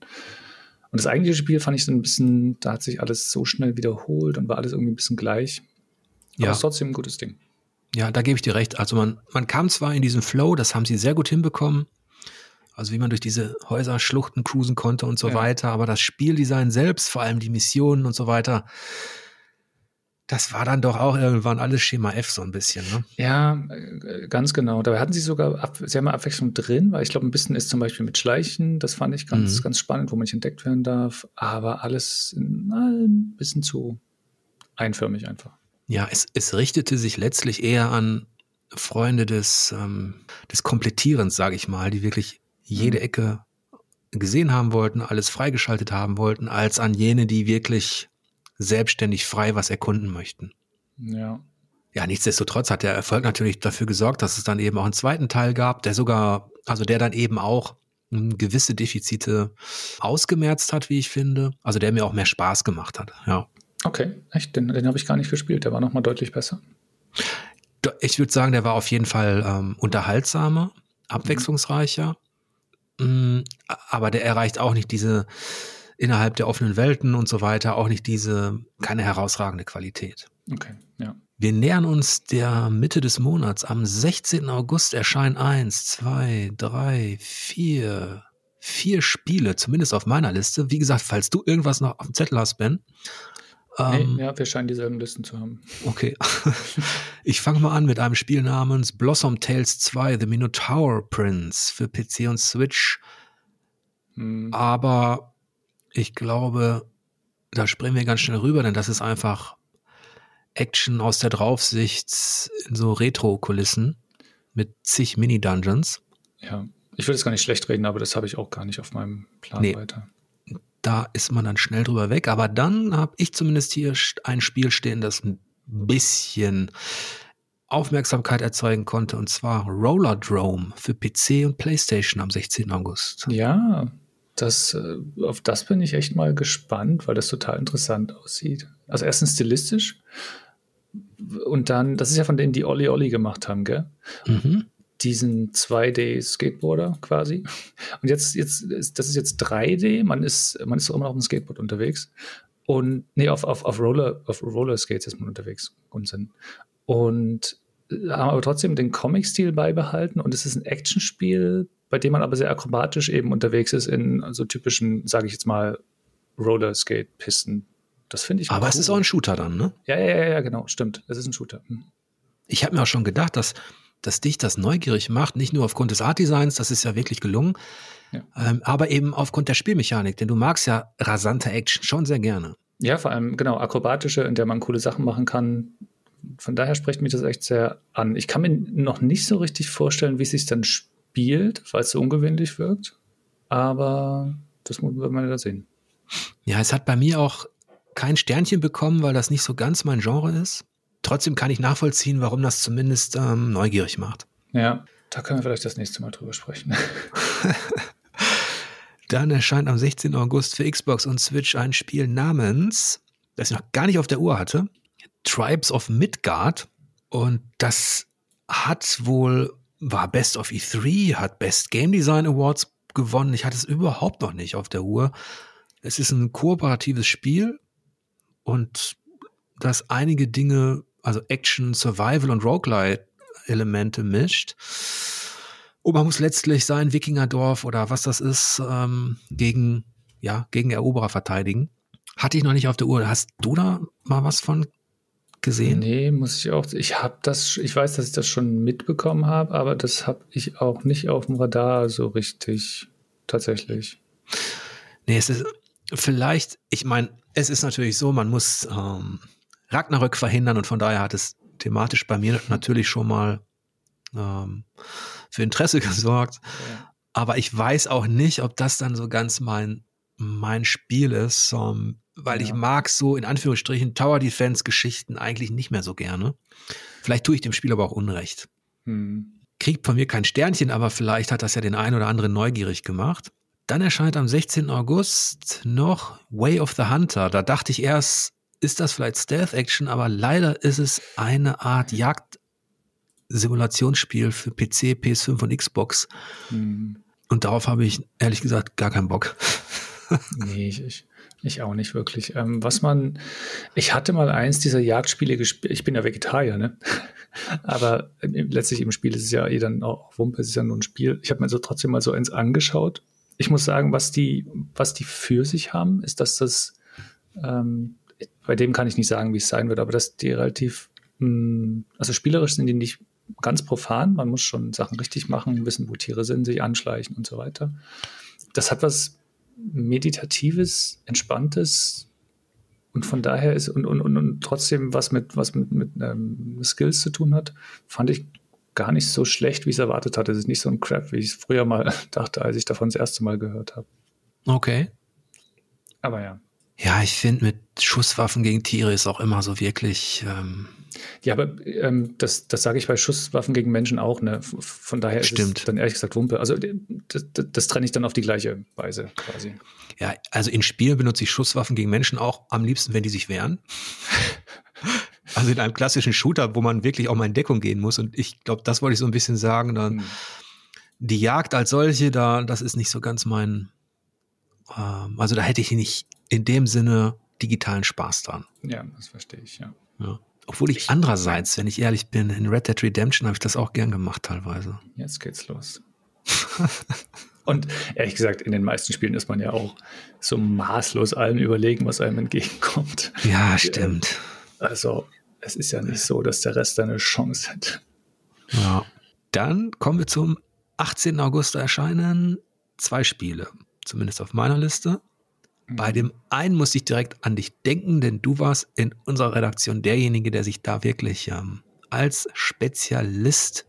Und das eigentliche Spiel fand ich so ein bisschen, da hat sich alles so schnell wiederholt und war alles irgendwie ein bisschen gleich. Aber ja. es ist trotzdem ein gutes Ding. Ja, da gebe ich dir recht. Also man, man kam zwar in diesen Flow, das haben sie sehr gut hinbekommen. Also wie man durch diese Häuser, Schluchten cruisen konnte und so ja. weiter. Aber das Spieldesign selbst, vor allem die Missionen und so weiter, das war dann doch auch irgendwann alles Schema F so ein bisschen, ne? Ja, äh, ganz genau. Da hatten sie sogar, ab, sie haben Abwechslung drin, weil ich glaube, ein bisschen ist zum Beispiel mit Schleichen, das fand ich ganz, mhm. ganz spannend, wo man nicht entdeckt werden darf, aber alles na, ein bisschen zu einförmig einfach. Ja, es, es richtete sich letztlich eher an Freunde des, ähm, des Komplettierens, sage ich mal, die wirklich jede mhm. Ecke gesehen haben wollten, alles freigeschaltet haben wollten, als an jene, die wirklich selbstständig frei was erkunden möchten. Ja. Ja, nichtsdestotrotz hat der Erfolg natürlich dafür gesorgt, dass es dann eben auch einen zweiten Teil gab, der sogar, also der dann eben auch gewisse Defizite ausgemerzt hat, wie ich finde. Also der mir auch mehr Spaß gemacht hat, ja. Okay, echt, den, den habe ich gar nicht gespielt. Der war nochmal deutlich besser. Ich würde sagen, der war auf jeden Fall ähm, unterhaltsamer, abwechslungsreicher. Mhm. Aber der erreicht auch nicht diese innerhalb der offenen Welten und so weiter auch nicht diese, keine herausragende Qualität. Okay, ja. Wir nähern uns der Mitte des Monats. Am 16. August erscheinen eins, zwei, drei, vier, vier Spiele, zumindest auf meiner Liste. Wie gesagt, falls du irgendwas noch auf dem Zettel hast, Ben. Ähm, nee, ja, wir scheinen dieselben Listen zu haben. Okay. ich fange mal an mit einem Spiel namens Blossom Tales 2, The Minotaur Prince für PC und Switch. Hm. Aber ich glaube, da springen wir ganz schnell rüber, denn das ist einfach Action aus der Draufsicht in so Retro-Kulissen mit zig Mini-Dungeons. Ja, ich will es gar nicht schlecht reden, aber das habe ich auch gar nicht auf meinem Plan nee, weiter. Da ist man dann schnell drüber weg, aber dann habe ich zumindest hier ein Spiel stehen, das ein bisschen Aufmerksamkeit erzeugen konnte, und zwar Roller Drome für PC und PlayStation am 16. August. Ja, das, äh, auf das bin ich echt mal gespannt, weil das total interessant aussieht. Also erstens stilistisch und dann, das ist ja von denen, die Olli Olli gemacht haben, gell? Mhm. Diesen 2D-Skateboarder quasi. Und jetzt, jetzt, das ist jetzt 3D, man ist, man ist immer noch auf dem Skateboard unterwegs. Und nee, auf, auf, auf Roller, auf Roller Skates ist man unterwegs. Unsinn. und haben aber trotzdem den Comic-Stil beibehalten und es ist ein Actionspiel, bei dem man aber sehr akrobatisch eben unterwegs ist in so typischen, sage ich jetzt mal, Rollerskate-Pisten. Das finde ich Aber cool. es ist auch ein Shooter dann, ne? Ja, ja, ja, ja, genau, stimmt. Es ist ein Shooter. Hm. Ich habe mir auch schon gedacht, dass, dass dich das neugierig macht, nicht nur aufgrund des Art-Designs, das ist ja wirklich gelungen, ja. Ähm, aber eben aufgrund der Spielmechanik, denn du magst ja rasante Action schon sehr gerne. Ja, vor allem, genau, akrobatische, in der man coole Sachen machen kann. Von daher spricht mich das echt sehr an. Ich kann mir noch nicht so richtig vorstellen, wie es sich dann spielt, weil es so ungewöhnlich wirkt. Aber das muss man ja sehen. Ja, es hat bei mir auch kein Sternchen bekommen, weil das nicht so ganz mein Genre ist. Trotzdem kann ich nachvollziehen, warum das zumindest ähm, neugierig macht. Ja, da können wir vielleicht das nächste Mal drüber sprechen. Dann erscheint am 16. August für Xbox und Switch ein Spiel namens, das ich noch gar nicht auf der Uhr hatte, Tribes of Midgard. Und das hat wohl, war Best of E3, hat Best Game Design Awards gewonnen. Ich hatte es überhaupt noch nicht auf der Uhr. Es ist ein kooperatives Spiel und das einige Dinge, also Action, Survival und Roguelite-Elemente mischt. Und man muss letztlich sein Wikingerdorf oder was das ist, ähm, gegen, ja, gegen Eroberer verteidigen. Hatte ich noch nicht auf der Uhr. Hast du da mal was von gesehen? Nee, muss ich auch. Ich habe das, ich weiß, dass ich das schon mitbekommen habe, aber das habe ich auch nicht auf dem Radar so richtig tatsächlich. Nee, es ist vielleicht, ich meine, es ist natürlich so, man muss ähm, Ragnarök verhindern und von daher hat es thematisch bei mir natürlich schon mal ähm, für Interesse gesorgt. Ja. Aber ich weiß auch nicht, ob das dann so ganz mein, mein Spiel ist, um, weil ja. ich mag so in Anführungsstrichen Tower Defense Geschichten eigentlich nicht mehr so gerne. Vielleicht tue ich dem Spiel aber auch Unrecht. Hm. Kriegt von mir kein Sternchen, aber vielleicht hat das ja den einen oder anderen neugierig gemacht. Dann erscheint am 16. August noch Way of the Hunter. Da dachte ich erst, ist das vielleicht Stealth Action, aber leider ist es eine Art Jagd-Simulationsspiel für PC, PS5 und Xbox. Mhm. Und darauf habe ich ehrlich gesagt gar keinen Bock. nee, ich, ich, ich, auch nicht wirklich. Ähm, was man, ich hatte mal eins dieser Jagdspiele gespielt. Ich bin ja Vegetarier, ne? Aber letztlich im Spiel ist es ja eh dann auch Wumpe, es ist ja nur ein Spiel. Ich habe mir so trotzdem mal so eins angeschaut ich muss sagen, was die, was die für sich haben, ist, dass das, ähm, bei dem kann ich nicht sagen, wie es sein wird, aber dass die relativ, mh, hm, also spielerisch sind die nicht ganz profan. Man muss schon Sachen richtig machen, wissen, wo Tiere sind, sich anschleichen und so weiter. Das hat was Meditatives, Entspanntes und von daher ist und, und, und, und trotzdem was mit, was mit, mit ähm, Skills zu tun hat, fand ich gar nicht so schlecht, wie ich es erwartet hatte. Es ist nicht so ein Crap, wie ich es früher mal dachte, als ich davon das erste Mal gehört habe. Okay. Aber ja. Ja, ich finde, mit Schusswaffen gegen Tiere ist auch immer so wirklich. Ähm ja, aber ähm, das, das sage ich bei Schusswaffen gegen Menschen auch. Ne? Von daher ist Stimmt. es dann ehrlich gesagt Wumpe. Also das, das, das trenne ich dann auf die gleiche Weise quasi. Ja, also in Spielen benutze ich Schusswaffen gegen Menschen auch am liebsten, wenn die sich wehren. Also in einem klassischen Shooter, wo man wirklich auch mal in Deckung gehen muss. Und ich glaube, das wollte ich so ein bisschen sagen. Dann mhm. die Jagd als solche, da, das ist nicht so ganz mein, ähm, also da hätte ich nicht in dem Sinne digitalen Spaß dran. Ja, das verstehe ich, ja. ja. Obwohl ich andererseits, wenn ich ehrlich bin, in Red Dead Redemption habe ich das auch gern gemacht teilweise. Jetzt geht's los. Und ehrlich gesagt, in den meisten Spielen ist man ja auch so maßlos allen überlegen, was einem entgegenkommt. Ja, stimmt. Also es ist ja nicht so, dass der Rest eine Chance hat. Ja. Dann kommen wir zum 18. August erscheinen zwei Spiele, zumindest auf meiner Liste. Bei dem einen muss ich direkt an dich denken, denn du warst in unserer Redaktion derjenige, der sich da wirklich ähm, als Spezialist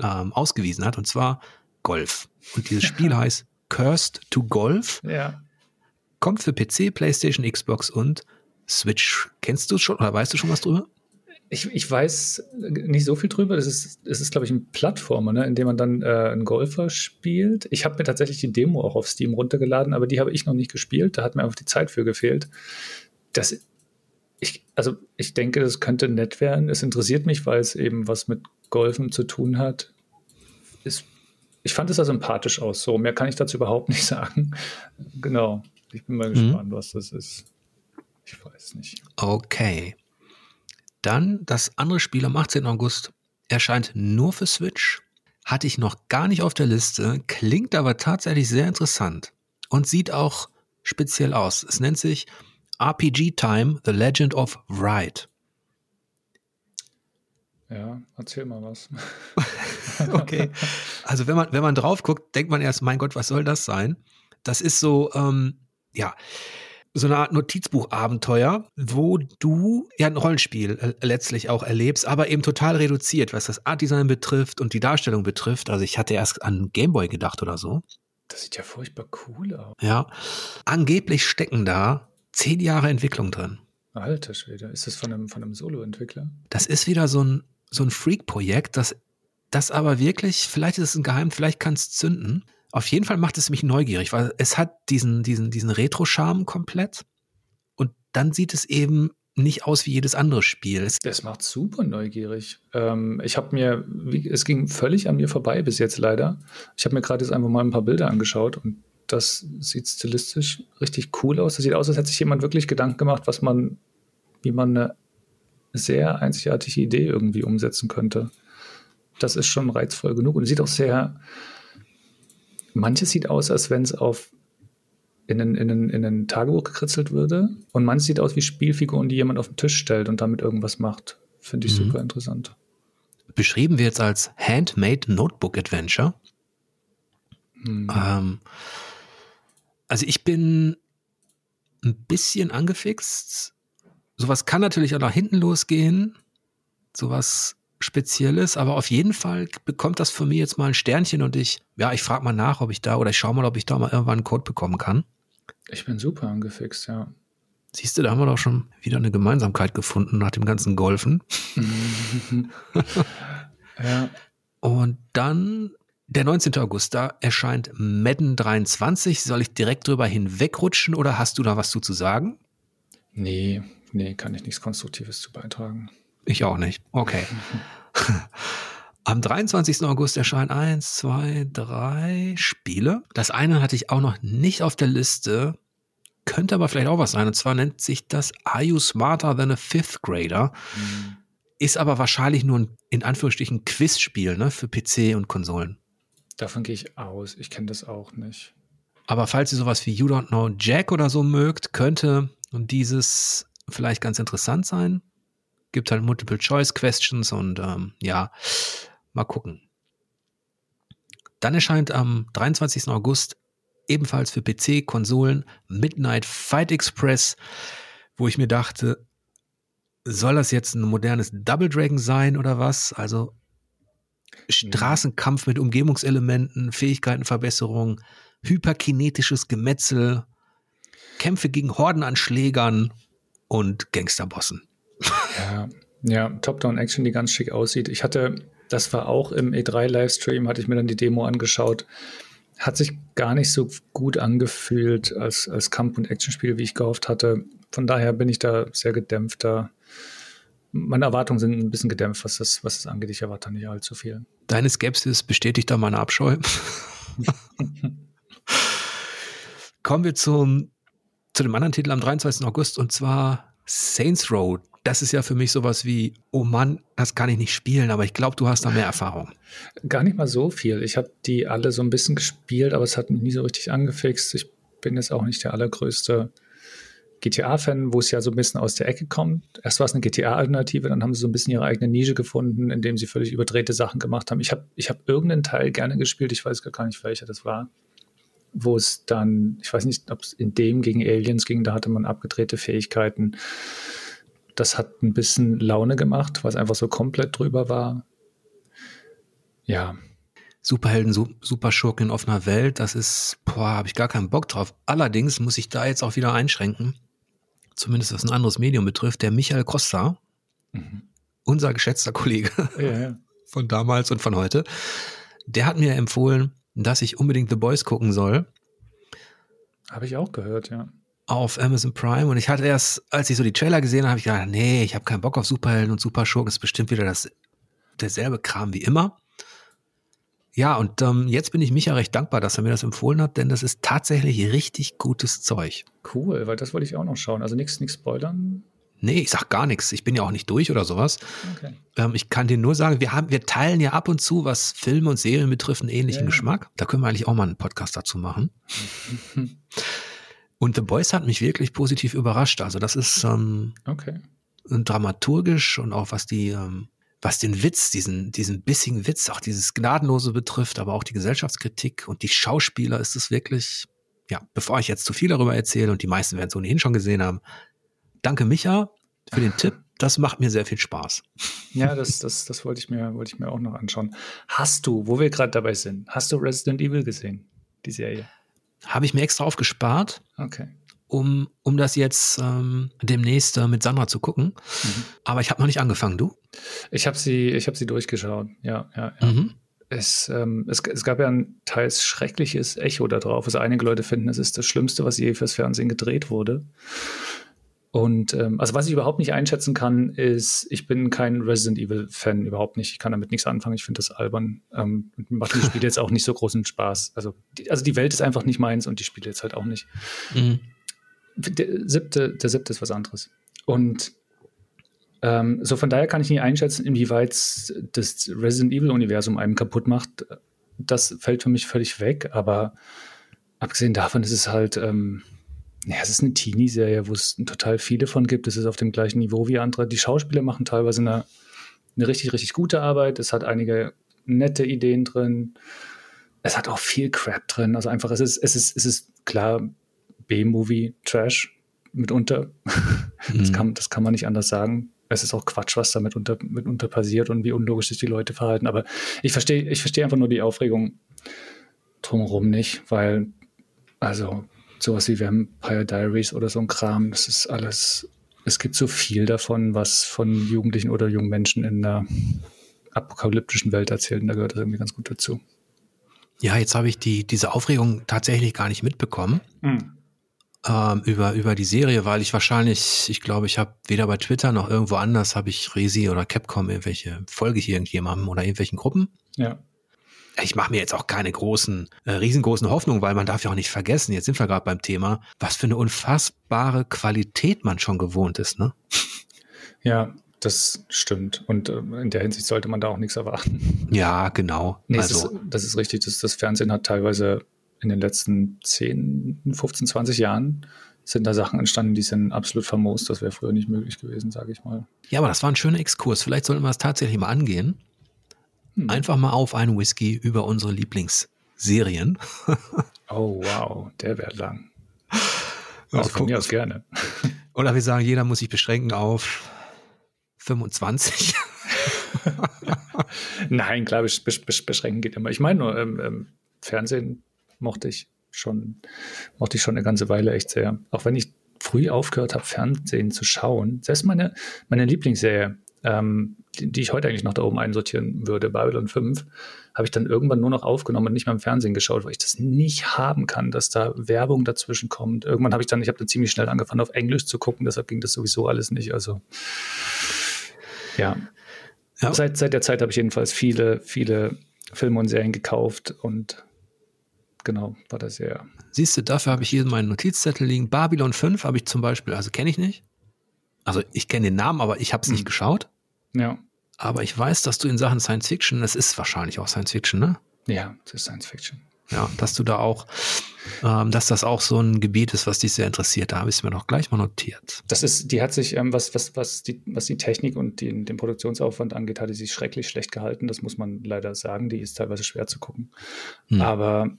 ähm, ausgewiesen hat, und zwar Golf. Und dieses Spiel heißt Cursed to Golf. Ja. Kommt für PC, PlayStation, Xbox und Switch. Kennst du es schon oder weißt du schon was drüber? Ich, ich weiß nicht so viel drüber. Das ist, das ist glaube ich, ein Plattformer, ne, in dem man dann äh, einen Golfer spielt. Ich habe mir tatsächlich die Demo auch auf Steam runtergeladen, aber die habe ich noch nicht gespielt. Da hat mir einfach die Zeit für gefehlt. Das, ich, also ich denke, das könnte nett werden. Es interessiert mich, weil es eben was mit Golfen zu tun hat. Ist, ich fand es da sympathisch aus. So, mehr kann ich dazu überhaupt nicht sagen. Genau. Ich bin mal mhm. gespannt, was das ist. Ich weiß nicht. Okay. Dann das andere Spiel am 18. August erscheint nur für Switch. Hatte ich noch gar nicht auf der Liste, klingt aber tatsächlich sehr interessant und sieht auch speziell aus. Es nennt sich RPG Time, The Legend of Wright. Ja, erzähl mal was. okay. Also wenn man, wenn man drauf guckt, denkt man erst, mein Gott, was soll das sein? Das ist so, ähm, ja, so eine Art Notizbuchabenteuer, wo du ja ein Rollenspiel äh, letztlich auch erlebst, aber eben total reduziert, was das Artdesign betrifft und die Darstellung betrifft. Also ich hatte erst an Gameboy gedacht oder so. Das sieht ja furchtbar cool aus. Ja. Angeblich stecken da zehn Jahre Entwicklung drin. Alter Schwede. Ist das von einem, von einem Solo-Entwickler? Das ist wieder so ein, so ein Freak-Projekt, das, das aber wirklich, vielleicht ist es ein Geheim, vielleicht kann es zünden. Auf jeden Fall macht es mich neugierig, weil es hat diesen, diesen, diesen Retro-Charme komplett. Und dann sieht es eben nicht aus wie jedes andere Spiel. Das macht super neugierig. Ähm, ich habe mir, wie, es ging völlig an mir vorbei bis jetzt leider. Ich habe mir gerade jetzt einfach mal ein paar Bilder angeschaut und das sieht stilistisch richtig cool aus. Das sieht aus, als hätte sich jemand wirklich Gedanken gemacht, was man, wie man eine sehr einzigartige Idee irgendwie umsetzen könnte. Das ist schon reizvoll genug und sieht auch sehr, manches sieht aus, als wenn es auf in ein, in, ein, in ein Tagebuch gekritzelt würde und manches sieht aus wie Spielfiguren, die jemand auf den Tisch stellt und damit irgendwas macht. Finde ich mhm. super interessant. Beschrieben wird es als Handmade Notebook Adventure. Mhm. Ähm, also ich bin ein bisschen angefixt. Sowas kann natürlich auch nach hinten losgehen. Sowas Spezielles, aber auf jeden Fall bekommt das von mir jetzt mal ein Sternchen und ich, ja, ich frage mal nach, ob ich da oder ich schaue mal, ob ich da mal irgendwann einen Code bekommen kann. Ich bin super angefixt, ja. Siehst du, da haben wir doch schon wieder eine Gemeinsamkeit gefunden nach dem ganzen Golfen. ja. Und dann der 19. August, da erscheint Madden 23. Soll ich direkt drüber hinwegrutschen oder hast du da was zu, zu sagen? Nee, nee, kann ich nichts Konstruktives zu beitragen. Ich auch nicht. Okay. Am 23. August erscheinen eins, zwei, drei Spiele. Das eine hatte ich auch noch nicht auf der Liste, könnte aber vielleicht auch was sein. Und zwar nennt sich das Are You Smarter Than a Fifth Grader? Mhm. Ist aber wahrscheinlich nur ein, in Anführungsstrichen, Quizspiel ne, für PC und Konsolen. Davon gehe ich aus. Ich kenne das auch nicht. Aber falls ihr sowas wie You Don't Know Jack oder so mögt, könnte dieses vielleicht ganz interessant sein gibt halt Multiple Choice Questions und ähm, ja, mal gucken. Dann erscheint am 23. August ebenfalls für PC, Konsolen Midnight Fight Express, wo ich mir dachte, soll das jetzt ein modernes Double Dragon sein oder was? Also Straßenkampf mit Umgebungselementen, Fähigkeitenverbesserung, hyperkinetisches Gemetzel, Kämpfe gegen Horden an Schlägern und Gangsterbossen. Ja, ja Top-Down-Action, die ganz schick aussieht. Ich hatte, das war auch im E3-Livestream, hatte ich mir dann die Demo angeschaut. Hat sich gar nicht so gut angefühlt als, als Kampf- und Actionspiel, wie ich gehofft hatte. Von daher bin ich da sehr gedämpfter. Meine Erwartungen sind ein bisschen gedämpft, was das, was das angeht. Ich erwarte nicht allzu viel. Deine Skepsis bestätigt da meine Abscheu. Kommen wir zum, zu dem anderen Titel am 23. August und zwar Saints Row das ist ja für mich sowas wie, oh Mann, das kann ich nicht spielen, aber ich glaube, du hast da mehr Erfahrung. Gar nicht mal so viel. Ich habe die alle so ein bisschen gespielt, aber es hat mich nie so richtig angefixt. Ich bin jetzt auch nicht der allergrößte GTA-Fan, wo es ja so ein bisschen aus der Ecke kommt. Erst war es eine GTA-Alternative, dann haben sie so ein bisschen ihre eigene Nische gefunden, indem sie völlig überdrehte Sachen gemacht haben. Ich habe ich hab irgendeinen Teil gerne gespielt, ich weiß gar nicht, welcher das war, wo es dann, ich weiß nicht, ob es in dem gegen Aliens ging, da hatte man abgedrehte Fähigkeiten. Das hat ein bisschen Laune gemacht, weil es einfach so komplett drüber war. Ja. Superhelden, Superschurken in offener Welt, das ist, boah, habe ich gar keinen Bock drauf. Allerdings muss ich da jetzt auch wieder einschränken, zumindest was ein anderes Medium betrifft, der Michael Costa, mhm. unser geschätzter Kollege ja, ja. von damals und von heute, der hat mir empfohlen, dass ich unbedingt The Boys gucken soll. Habe ich auch gehört, ja auf Amazon Prime und ich hatte erst, als ich so die Trailer gesehen habe, habe ich gedacht, nee, ich habe keinen Bock auf Superhelden und Superschurken, das ist bestimmt wieder das, derselbe Kram wie immer. Ja, und ähm, jetzt bin ich Micha recht dankbar, dass er mir das empfohlen hat, denn das ist tatsächlich richtig gutes Zeug. Cool, weil das wollte ich auch noch schauen. Also nichts nichts spoilern. Nee, ich sag gar nichts. Ich bin ja auch nicht durch oder sowas. Okay. Ähm, ich kann dir nur sagen, wir haben, wir teilen ja ab und zu, was Filme und Serien betrifft, einen ähnlichen ja, Geschmack. Da können wir eigentlich auch mal einen Podcast dazu machen. und The Boys hat mich wirklich positiv überrascht. Also das ist ähm, okay. dramaturgisch und auch was die, ähm, was den Witz, diesen, diesen bissigen Witz, auch dieses Gnadenlose betrifft, aber auch die Gesellschaftskritik und die Schauspieler ist es wirklich, ja, bevor ich jetzt zu viel darüber erzähle und die meisten werden es ohnehin schon gesehen haben, danke Micha für den Tipp. Das macht mir sehr viel Spaß. Ja, das, das, das wollte ich mir, wollte ich mir auch noch anschauen. Hast du, wo wir gerade dabei sind, hast du Resident Evil gesehen, die Serie? Habe ich mir extra aufgespart. Okay. Um, um das jetzt ähm, demnächst äh, mit Sandra zu gucken. Mhm. Aber ich habe noch nicht angefangen, du? Ich habe sie, ich habe sie durchgeschaut, ja, ja, ja. Mhm. Es, ähm, es, es, gab ja ein teils schreckliches Echo darauf. Also einige Leute finden, es ist das Schlimmste, was je fürs Fernsehen gedreht wurde. Und ähm, also was ich überhaupt nicht einschätzen kann, ist, ich bin kein Resident Evil-Fan, überhaupt nicht. Ich kann damit nichts anfangen. Ich finde das albern. Ähm, macht die Spiele jetzt auch nicht so großen Spaß. Also die, also die Welt ist einfach nicht meins und die Spiele jetzt halt auch nicht. Mhm. Der siebte, der siebte ist was anderes. Und ähm, so von daher kann ich nicht einschätzen, inwieweit das Resident Evil-Universum einem kaputt macht. Das fällt für mich völlig weg. Aber abgesehen davon ist es halt ähm, ja, es ist eine Teenie-Serie, wo es total viele von gibt. Es ist auf dem gleichen Niveau wie andere. Die Schauspieler machen teilweise eine, eine richtig, richtig gute Arbeit. Es hat einige nette Ideen drin. Es hat auch viel Crap drin. Also einfach, es ist, es ist, es ist klar B-Movie, Trash mitunter. Mhm. Das, kann, das kann man nicht anders sagen. Es ist auch Quatsch, was da mitunter, mitunter passiert und wie unlogisch sich die Leute verhalten. Aber ich verstehe, ich verstehe einfach nur die Aufregung drumherum nicht, weil, also, sowas wie Vampire Diaries oder so ein Kram. Das ist alles, es gibt so viel davon, was von Jugendlichen oder jungen Menschen in der apokalyptischen Welt erzählt. Und da gehört das irgendwie ganz gut dazu. Ja, jetzt habe ich die, diese Aufregung tatsächlich gar nicht mitbekommen. Mhm. Ähm, über, über die Serie, weil ich wahrscheinlich, ich glaube, ich habe weder bei Twitter noch irgendwo anders habe ich Resi oder Capcom irgendwelche Folge hier irgendjemandem oder irgendwelchen Gruppen. Ja ich mache mir jetzt auch keine großen, äh, riesengroßen Hoffnungen, weil man darf ja auch nicht vergessen, jetzt sind wir gerade beim Thema, was für eine unfassbare Qualität man schon gewohnt ist, ne? Ja, das stimmt. Und äh, in der Hinsicht sollte man da auch nichts erwarten. Ja, genau. Nee, also, das, ist, das ist richtig. Das, das Fernsehen hat teilweise in den letzten 10, 15, 20 Jahren sind da Sachen entstanden, die sind absolut famos. Das wäre früher nicht möglich gewesen, sage ich mal. Ja, aber das war ein schöner Exkurs. Vielleicht sollten wir es tatsächlich mal angehen. Hm. Einfach mal auf einen Whisky über unsere Lieblingsserien. oh, wow, der wäre lang. Also von mir aus gerne. Oder wir sagen, jeder muss sich beschränken auf 25. Nein, klar, bes bes beschränken geht immer. Ich meine nur, ähm, ähm, Fernsehen mochte ich schon, mochte ich schon eine ganze Weile echt sehr. Auch wenn ich früh aufgehört habe, Fernsehen zu schauen. Selbst meine, meine Lieblingsserie, ähm, die, die, ich heute eigentlich noch da oben einsortieren würde, Babylon 5, habe ich dann irgendwann nur noch aufgenommen und nicht mehr im Fernsehen geschaut, weil ich das nicht haben kann, dass da Werbung dazwischen kommt. Irgendwann habe ich dann, ich habe dann ziemlich schnell angefangen, auf Englisch zu gucken, deshalb ging das sowieso alles nicht. Also ja. ja. Seit, seit der Zeit habe ich jedenfalls viele, viele Filme und Serien gekauft und genau, war das sehr. Siehst du, dafür habe ich hier in meinen Notizzettel liegen. Babylon 5 habe ich zum Beispiel, also kenne ich nicht. Also ich kenne den Namen, aber ich habe es hm. nicht geschaut. Ja. Aber ich weiß, dass du in Sachen Science Fiction, es ist wahrscheinlich auch Science Fiction, ne? Ja, es ist Science Fiction. Ja, dass du da auch, ähm, dass das auch so ein Gebiet ist, was dich sehr interessiert. Da habe ich es mir doch gleich mal notiert. Das ist, die hat sich, ähm, was, was, was, die, was die Technik und die, den Produktionsaufwand angeht, hatte sie schrecklich schlecht gehalten. Das muss man leider sagen. Die ist teilweise schwer zu gucken. Hm. Aber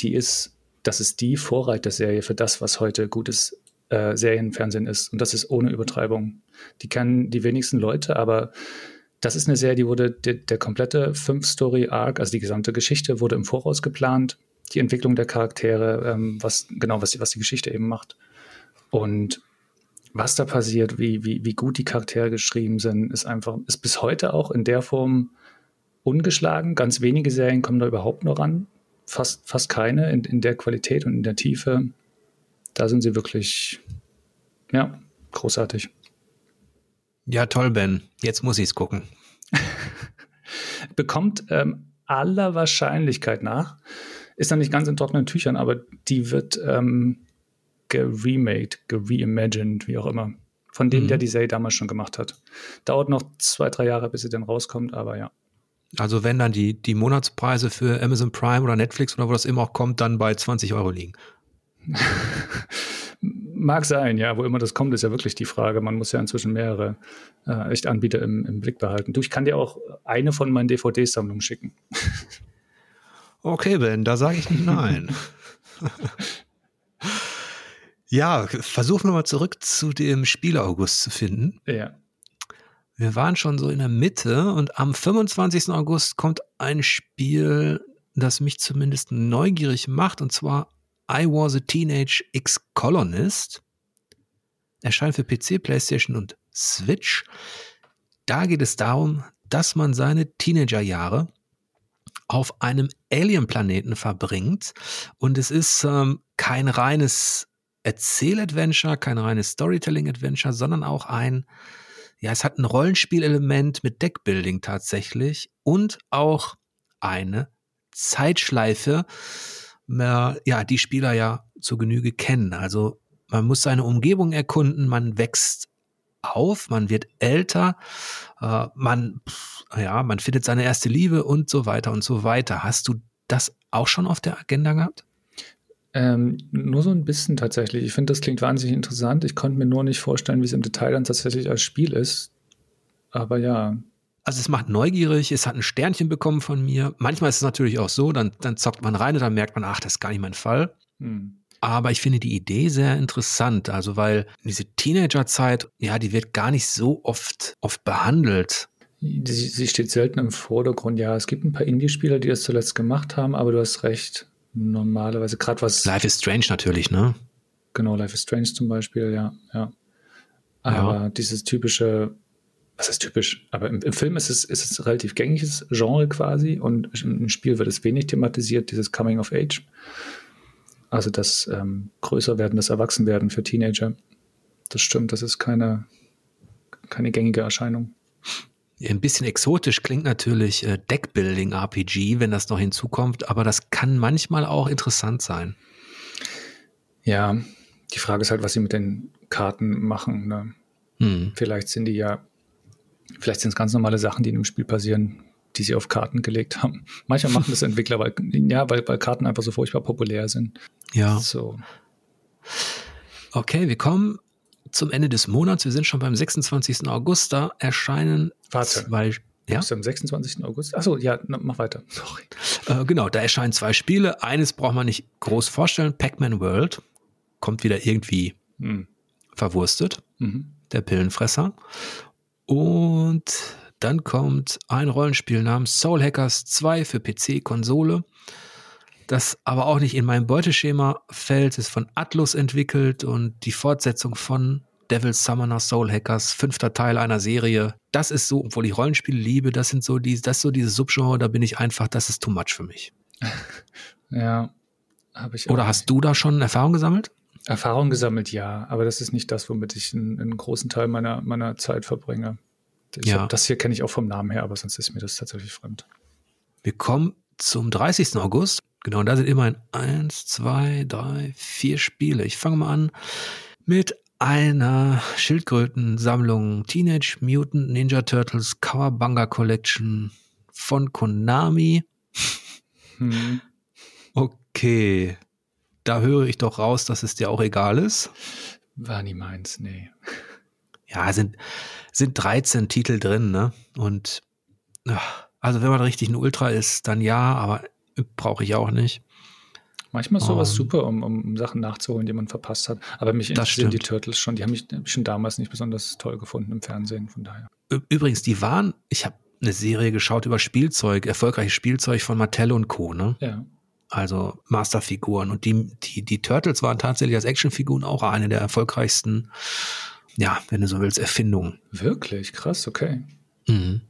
die ist, das ist die Vorreiterserie für das, was heute gutes äh, Serienfernsehen ist. Und das ist ohne Übertreibung. Die kennen die wenigsten Leute, aber das ist eine Serie, die wurde, der, der komplette Fünf-Story-Arc, also die gesamte Geschichte, wurde im Voraus geplant. Die Entwicklung der Charaktere, ähm, was genau, was die, was die Geschichte eben macht. Und was da passiert, wie, wie, wie gut die Charaktere geschrieben sind, ist einfach, ist bis heute auch in der Form ungeschlagen. Ganz wenige Serien kommen da überhaupt nur ran. Fast, fast keine in, in der Qualität und in der Tiefe da sind sie wirklich, ja, großartig. Ja, toll, Ben. Jetzt muss ich es gucken. Bekommt ähm, aller Wahrscheinlichkeit nach, ist noch nicht ganz in trockenen Tüchern, aber die wird ähm, geremade, gereimagined, wie auch immer. Von dem, mhm. der die Serie damals schon gemacht hat. Dauert noch zwei, drei Jahre, bis sie dann rauskommt, aber ja. Also wenn dann die, die Monatspreise für Amazon Prime oder Netflix oder wo das immer auch kommt, dann bei 20 Euro liegen. Mag sein, ja. Wo immer das kommt, ist ja wirklich die Frage. Man muss ja inzwischen mehrere äh, echt Anbieter im, im, Blick behalten. Du, ich kann dir auch eine von meinen DVD-Sammlungen schicken. Okay, Ben, da sage ich nicht nein. ja, versuchen wir mal zurück zu dem Spiel August zu finden. Ja. Wir waren schon so in der Mitte und am 25. August kommt ein Spiel, das mich zumindest neugierig macht, und zwar I Was a Teenage Ex-Colonist. Erscheint für PC, PlayStation und Switch. Da geht es darum, dass man seine Teenagerjahre auf einem Alien-Planeten verbringt. Und es ist ähm, kein reines Erzähl-Adventure, kein reines Storytelling-Adventure, sondern auch ein, ja, es hat ein Rollenspielelement mit Deckbuilding tatsächlich und auch eine Zeitschleife, ja, die Spieler ja zur Genüge kennen. Also man muss seine Umgebung erkunden, man wächst auf, man wird älter, äh, man, ja, man findet seine erste Liebe und so weiter und so weiter. Hast du das auch schon auf der Agenda gehabt? Ähm, nur so ein bisschen tatsächlich. Ich finde, das klingt wahnsinnig interessant. Ich konnte mir nur nicht vorstellen, wie es im Detail dann tatsächlich als Spiel ist. Aber ja. Also es macht neugierig, es hat ein Sternchen bekommen von mir. Manchmal ist es natürlich auch so, dann, dann zockt man rein und dann merkt man, ach, das ist gar nicht mein Fall. Hm. Aber ich finde die Idee sehr interessant, also weil diese Teenagerzeit, ja, die wird gar nicht so oft, oft behandelt. Sie, sie steht selten im Vordergrund. Ja, es gibt ein paar Indie-Spieler, die das zuletzt gemacht haben, aber du hast recht. Normalerweise gerade was. Life is Strange natürlich, ne? Genau, Life is Strange zum Beispiel, ja, ja. Aber ja. dieses typische, was ist typisch? Aber im, im, Film ist es, ist es ein relativ gängiges Genre quasi und im Spiel wird es wenig thematisiert, dieses Coming of Age. Also das ähm, Größerwerden, das Erwachsenwerden für Teenager. Das stimmt, das ist keine, keine gängige Erscheinung. Ein bisschen exotisch klingt natürlich äh, Deckbuilding-RPG, wenn das noch hinzukommt, aber das kann manchmal auch interessant sein. Ja, die Frage ist halt, was sie mit den Karten machen. Ne? Hm. Vielleicht sind die ja, vielleicht sind es ganz normale Sachen, die in dem Spiel passieren, die sie auf Karten gelegt haben. Manchmal machen das Entwickler, weil, ja, weil, weil Karten einfach so furchtbar populär sind. Ja. So. Okay, wir kommen zum Ende des Monats. Wir sind schon beim 26. August. Da erscheinen Warte. zwei. Ja? Bist du am 26. August? Achso, ja, mach weiter. Sorry. Äh, genau, da erscheinen zwei Spiele. Eines braucht man nicht groß vorstellen. Pac-Man World kommt wieder irgendwie hm. verwurstet. Mhm. Der Pillenfresser. Und dann kommt ein Rollenspiel namens Soul Hackers 2 für PC, Konsole. Das aber auch nicht in mein Beuteschema fällt, ist von Atlus entwickelt und die Fortsetzung von Devil's Summoner Soul Hackers, fünfter Teil einer Serie. Das ist so, obwohl ich Rollenspiele liebe, das sind so die, das ist so dieses Subgenre, da bin ich einfach, das ist too much für mich. ja, habe ich. Oder hast du da schon Erfahrung gesammelt? Erfahrung gesammelt, ja, aber das ist nicht das, womit ich einen, einen großen Teil meiner, meiner Zeit verbringe. Ja. Hab, das hier kenne ich auch vom Namen her, aber sonst ist mir das tatsächlich fremd. Wir kommen zum 30. August. Genau, und da sind immerhin eins, zwei, drei, vier Spiele. Ich fange mal an mit einer Schildkrötensammlung Teenage Mutant Ninja Turtles Kawabanga Collection von Konami. Hm. Okay, da höre ich doch raus, dass es dir auch egal ist. War nie meins, nee. Ja, sind, sind 13 Titel drin, ne? Und also wenn man richtig ein Ultra ist, dann ja, aber brauche ich auch nicht. Manchmal ist sowas um, super, um, um Sachen nachzuholen, die man verpasst hat. Aber mich interessieren die Turtles schon. Die haben mich schon damals nicht besonders toll gefunden im Fernsehen, von daher. Übrigens, die waren, ich habe eine Serie geschaut über Spielzeug, erfolgreiches Spielzeug von Mattel und Co., ne? Ja. Also Masterfiguren. Und die, die, die Turtles waren tatsächlich als Actionfiguren auch eine der erfolgreichsten ja, wenn du so willst, Erfindung. Wirklich? Krass, okay. Mhm.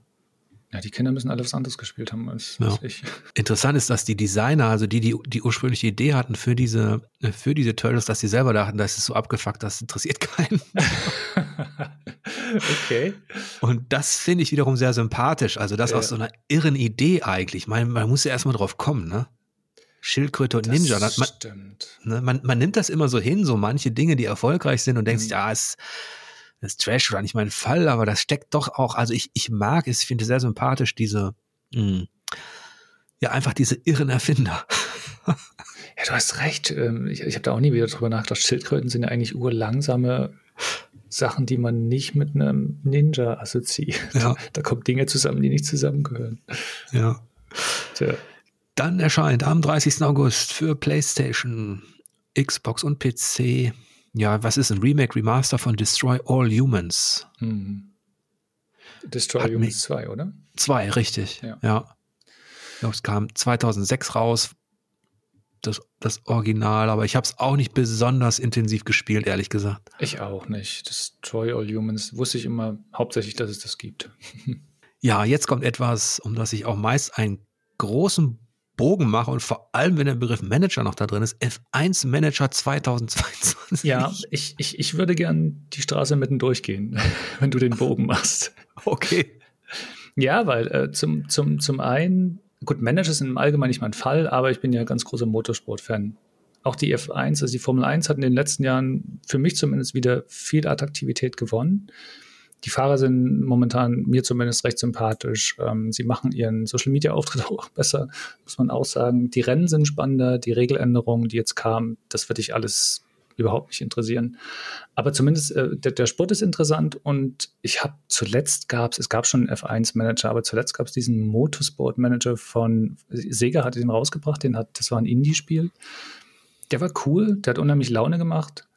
Ja, die Kinder müssen alle was anderes gespielt haben als, ja. als, ich. Interessant ist, dass die Designer, also die, die die ursprüngliche Idee hatten für diese, für diese Turtles, dass sie selber dachten, das ist so abgefuckt, das interessiert keinen. okay. Und das finde ich wiederum sehr sympathisch. Also das ja. aus so einer irren Idee eigentlich. Man, man muss ja erstmal drauf kommen, ne? Schildkröte und das Ninja. Man, stimmt. Ne, man, man nimmt das immer so hin, so manche Dinge, die erfolgreich sind und denkt mhm. sich, ja, es das Trash war nicht mein Fall, aber das steckt doch auch, also ich, ich mag es, ich finde sehr sympathisch, diese, mh, hm, ja, einfach diese irren Erfinder. Ja, du hast recht. Ähm, ich, ich habe da auch nie wieder drüber nachgedacht. Schildkröten sind ja eigentlich urlangsame Sachen, die man nicht mit einem Ninja assoziiert. Ja. Da kommen Dinge zusammen, die nicht zusammengehören. Ja. Tja. Dann erscheint am 30. August für PlayStation, Xbox und PC, ja, was ist ein Remake, Remaster von Destroy All Humans? Hm. Destroy Hat Humans 2, oder? 2, richtig. Ja. ja. Ich glaube, es kam 2006 raus, das, das Original, aber ich habe es auch nicht besonders intensiv gespielt, ehrlich gesagt. Ich auch nicht. Destroy All Humans wusste ich immer hauptsächlich, dass es das gibt. ja, jetzt kommt etwas, um das ich auch meist einen großen Bogen mache und vor allem, wenn der Begriff Manager noch da drin ist, F1 Manager 2022. Ja, ich, ich, ich würde gern die Straße mitten durchgehen, wenn du den Bogen machst. Okay. Ja, weil äh, zum, zum, zum einen Gut, Manager sind im Allgemeinen nicht mein Fall, aber ich bin ja ganz großer Motorsport-Fan. Auch die F1, also die Formel 1 hat in den letzten Jahren für mich zumindest wieder viel Attraktivität gewonnen. Die Fahrer sind momentan mir zumindest recht sympathisch. Ähm, sie machen ihren Social-Media-Auftritt auch besser, muss man auch sagen. Die Rennen sind spannender, die Regeländerungen, die jetzt kamen, das wird dich alles überhaupt nicht interessieren. Aber zumindest äh, der, der, Sport ist interessant und ich habe zuletzt gab es, es gab schon einen F1-Manager, aber zuletzt gab es diesen Motorsport-Manager von Sega hatte den rausgebracht, den hat, das war ein Indie-Spiel. Der war cool, der hat unheimlich Laune gemacht.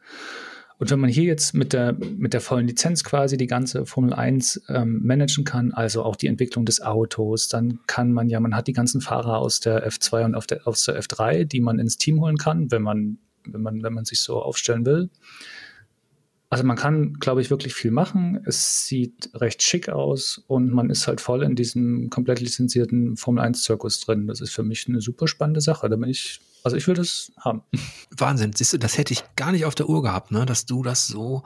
Und wenn man hier jetzt mit der, mit der vollen Lizenz quasi die ganze Formel 1 ähm, managen kann, also auch die Entwicklung des Autos, dann kann man ja, man hat die ganzen Fahrer aus der F2 und auf der, aus der F3, die man ins Team holen kann, wenn man wenn man, wenn man sich so aufstellen will. Also man kann, glaube ich, wirklich viel machen. Es sieht recht schick aus und man ist halt voll in diesem komplett lizenzierten Formel-1-Zirkus drin. Das ist für mich eine super spannende Sache. Da bin ich, also ich will das haben. Wahnsinn. Siehst du, das hätte ich gar nicht auf der Uhr gehabt, ne? dass du das so,